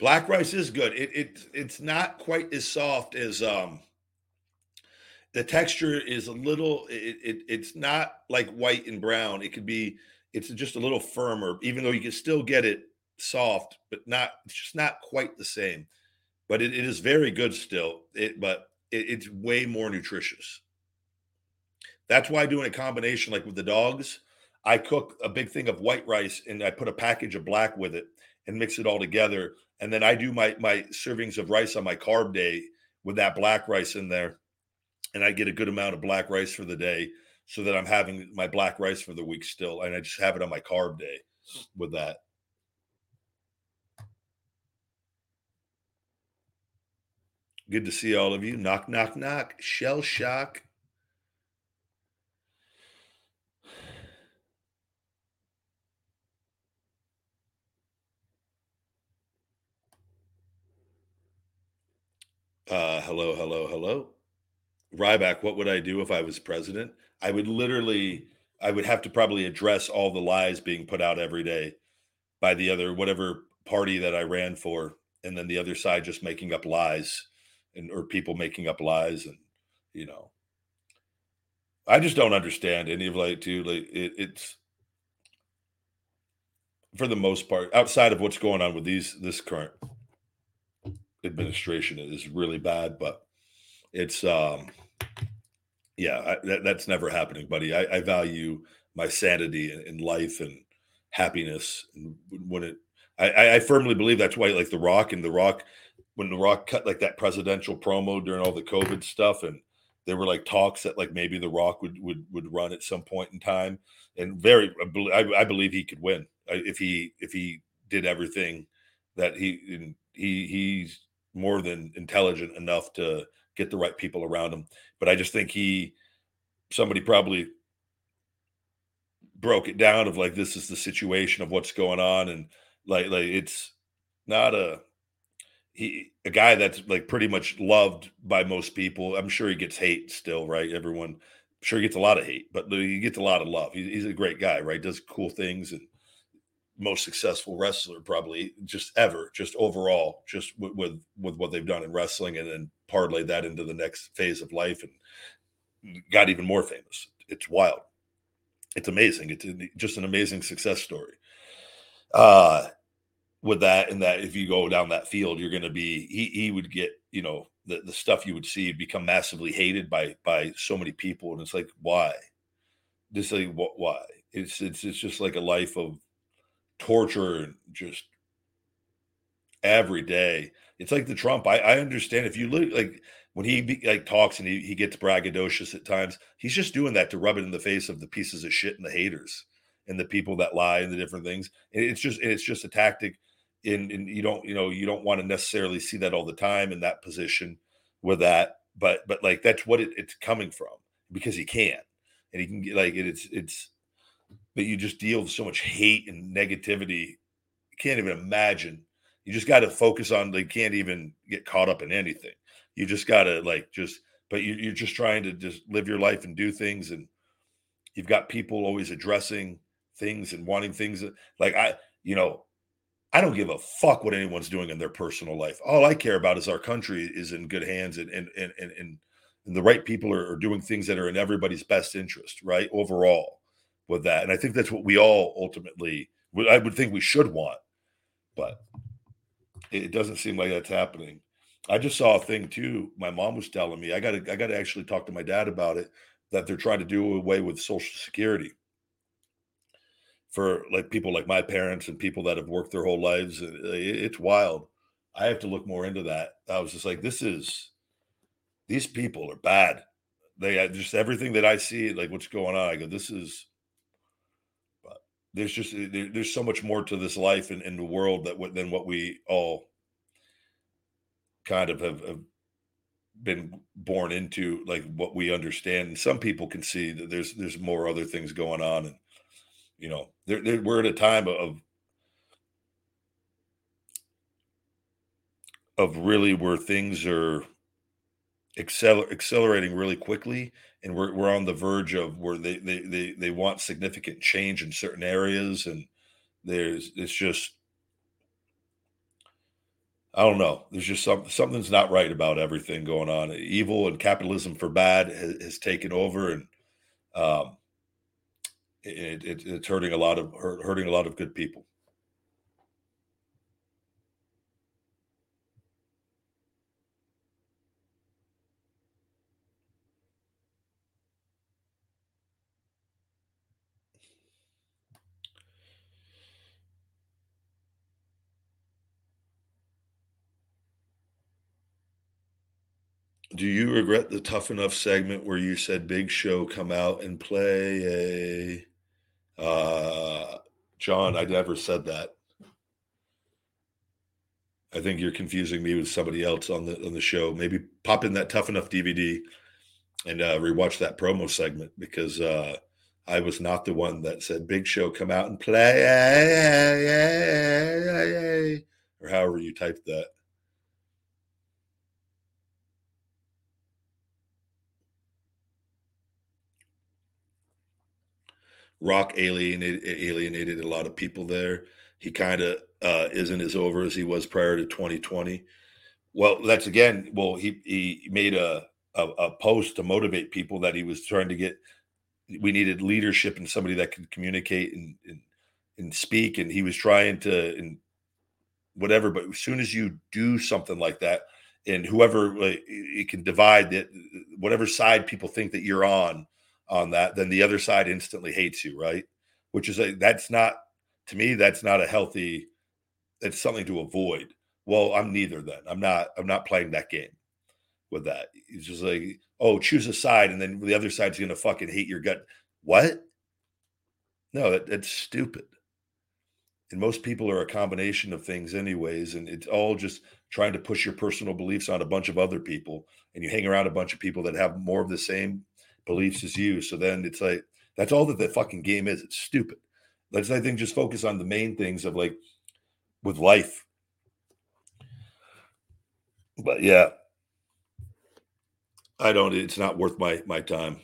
S1: Black rice is good. It, it it's not quite as soft as um the texture is a little it, it it's not like white and brown. It could be it's just a little firmer, even though you can still get it soft, but not it's just not quite the same. But it, it is very good still. It but it, it's way more nutritious. That's why doing a combination like with the dogs, I cook a big thing of white rice and I put a package of black with it and mix it all together. And then I do my my servings of rice on my carb day with that black rice in there. And I get a good amount of black rice for the day so that I'm having my black rice for the week still. And I just have it on my carb day with that. Good to see all of you. Knock, knock, knock. Shell shock. Uh, hello, hello, hello. Ryback, what would I do if I was president? I would literally, I would have to probably address all the lies being put out every day by the other, whatever party that I ran for, and then the other side just making up lies and or people making up lies and you know i just don't understand any of like too like it, it's for the most part outside of what's going on with these this current administration is really bad but it's um yeah I, that, that's never happening buddy. I, I value my sanity in life and happiness and when it I, I firmly believe that's why like the rock and the rock when The Rock cut like that presidential promo during all the COVID stuff, and there were like talks that like maybe The Rock would would would run at some point in time, and very I, I believe he could win. If he if he did everything that he he he's more than intelligent enough to get the right people around him. But I just think he somebody probably broke it down of like this is the situation of what's going on and like like it's not a he a guy that's like pretty much loved by most people. I'm sure he gets hate still, right? Everyone, I'm sure he gets a lot of hate, but he gets a lot of love. He, he's a great guy, right? Does cool things and most successful wrestler probably just ever, just overall, just with, with with what they've done in wrestling, and then parlay that into the next phase of life and got even more famous. It's wild. It's amazing. It's just an amazing success story. Uh with that and that if you go down that field you're going to be he he would get you know the, the stuff you would see become massively hated by by so many people and it's like why just like what why it's it's it's just like a life of torture and just every day it's like the trump i i understand if you look like when he be, like talks and he, he gets braggadocious at times he's just doing that to rub it in the face of the pieces of shit and the haters and the people that lie and the different things. And it's just it's just a tactic and, and you don't you know you don't want to necessarily see that all the time in that position with that but but like that's what it, it's coming from because he can. And he can get like it, it's it's but you just deal with so much hate and negativity. You can't even imagine you just got to focus on they can't even get caught up in anything you just got to like just but you, you're just trying to just live your life and do things and you've got people always addressing things and wanting things uh, like I, you know, I don't give a fuck what anyone's doing in their personal life. All I care about is our country is in good hands and and and and, and, the right people are, are doing things that are in everybody's best interest, right? Overall, with that, and I think that's what we all ultimately, I would think we should want, but it doesn't seem like that's happening. I just saw a thing too. My mom was telling me I got to I got to actually talk to my dad about it that they're trying to do away with Social Security for like people like my parents and people that have worked their whole lives. Uh, it's wild. I have to look more into that. I was just like, this is these people are bad. They just everything that I see, like what's going on. I go, this is. There's just eh, there, there's so much more to this life and in, in the world that than what we all kind of have, have been born into like what we understand. And some people can see that there's there's more other things going on and you know they're, they're, we're at a time of of really where things are acceler- accelerating really quickly and we're, we're on the verge of where they, they they they want significant change in certain areas and there's it's just I don't know. There's just some something's not right about everything going on. Evil and capitalism for bad has, has taken over, and um, it, it, it's hurting a lot of hurting a lot of good people. Do you regret the tough enough segment where you said Big Show come out and play a uh John, I never said that. I think you're confusing me with somebody else on the on the show. Maybe pop in that tough enough DVD and uh rewatch that promo segment because uh I was not the one that said Big Show come out and play or however you typed that. Rock alienated alienated a lot of people there. He kind of uh, isn't as over as he was prior to 2020. Well, that's again. Well, he he made a, a, a post to motivate people that he was trying to get. We needed leadership and somebody that could communicate and and, and speak. And he was trying to and whatever. But as soon as you do something like that, and whoever like, it can divide that, whatever side people think that you're on, on that, then the other side instantly hates you, right? Which is a that's not to me, that's not a healthy, it's something to avoid. Well, I'm neither then. I'm not, I'm not playing that game with that. It's just like, oh, choose a side, and then the other side's gonna fucking hate your gut. What? No, that, that's stupid. And most people are a combination of things, anyways, and it's all just trying to push your personal beliefs on a bunch of other people. And you hang around a bunch of people that have more of the same beliefs is you. So then it's like that's all that the fucking game is. It's stupid. Let's I think just focus on the main things of like with life. But yeah, I don't. It's not worth my my time.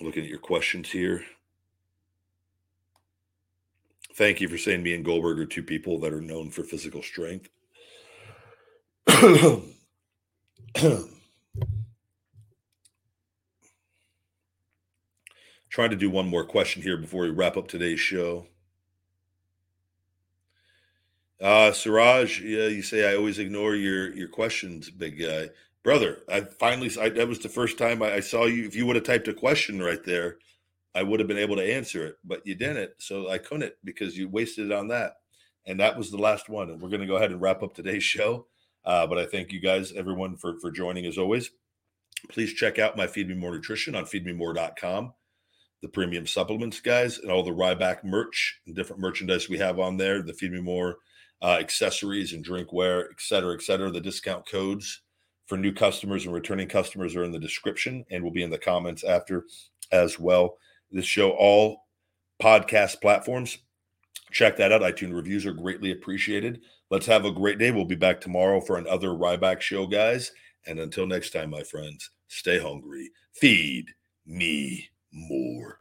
S1: Looking at your questions here. Thank you for saying me and Goldberg are two people that are known for physical strength. Trying to do one more question here before we wrap up today's show. Uh, Siraj, yeah, you say I always ignore your your questions, big guy, brother. I finally, I, that was the first time I, I saw you. If you would have typed a question right there, I would have been able to answer it, but you didn't, so I couldn't because you wasted it on that. And that was the last one. And we're going to go ahead and wrap up today's show. Uh, but I thank you guys, everyone, for for joining as always. Please check out my Feed Me More Nutrition on feedmemore.com, the premium supplements, guys, and all the Ryback merch and different merchandise we have on there, the Feed Me More uh, accessories and drinkware, et cetera, et cetera. The discount codes for new customers and returning customers are in the description and will be in the comments after as well. This show, all podcast platforms. Check that out. iTunes reviews are greatly appreciated. Let's have a great day. We'll be back tomorrow for another Ryback show, guys. And until next time, my friends, stay hungry. Feed me more.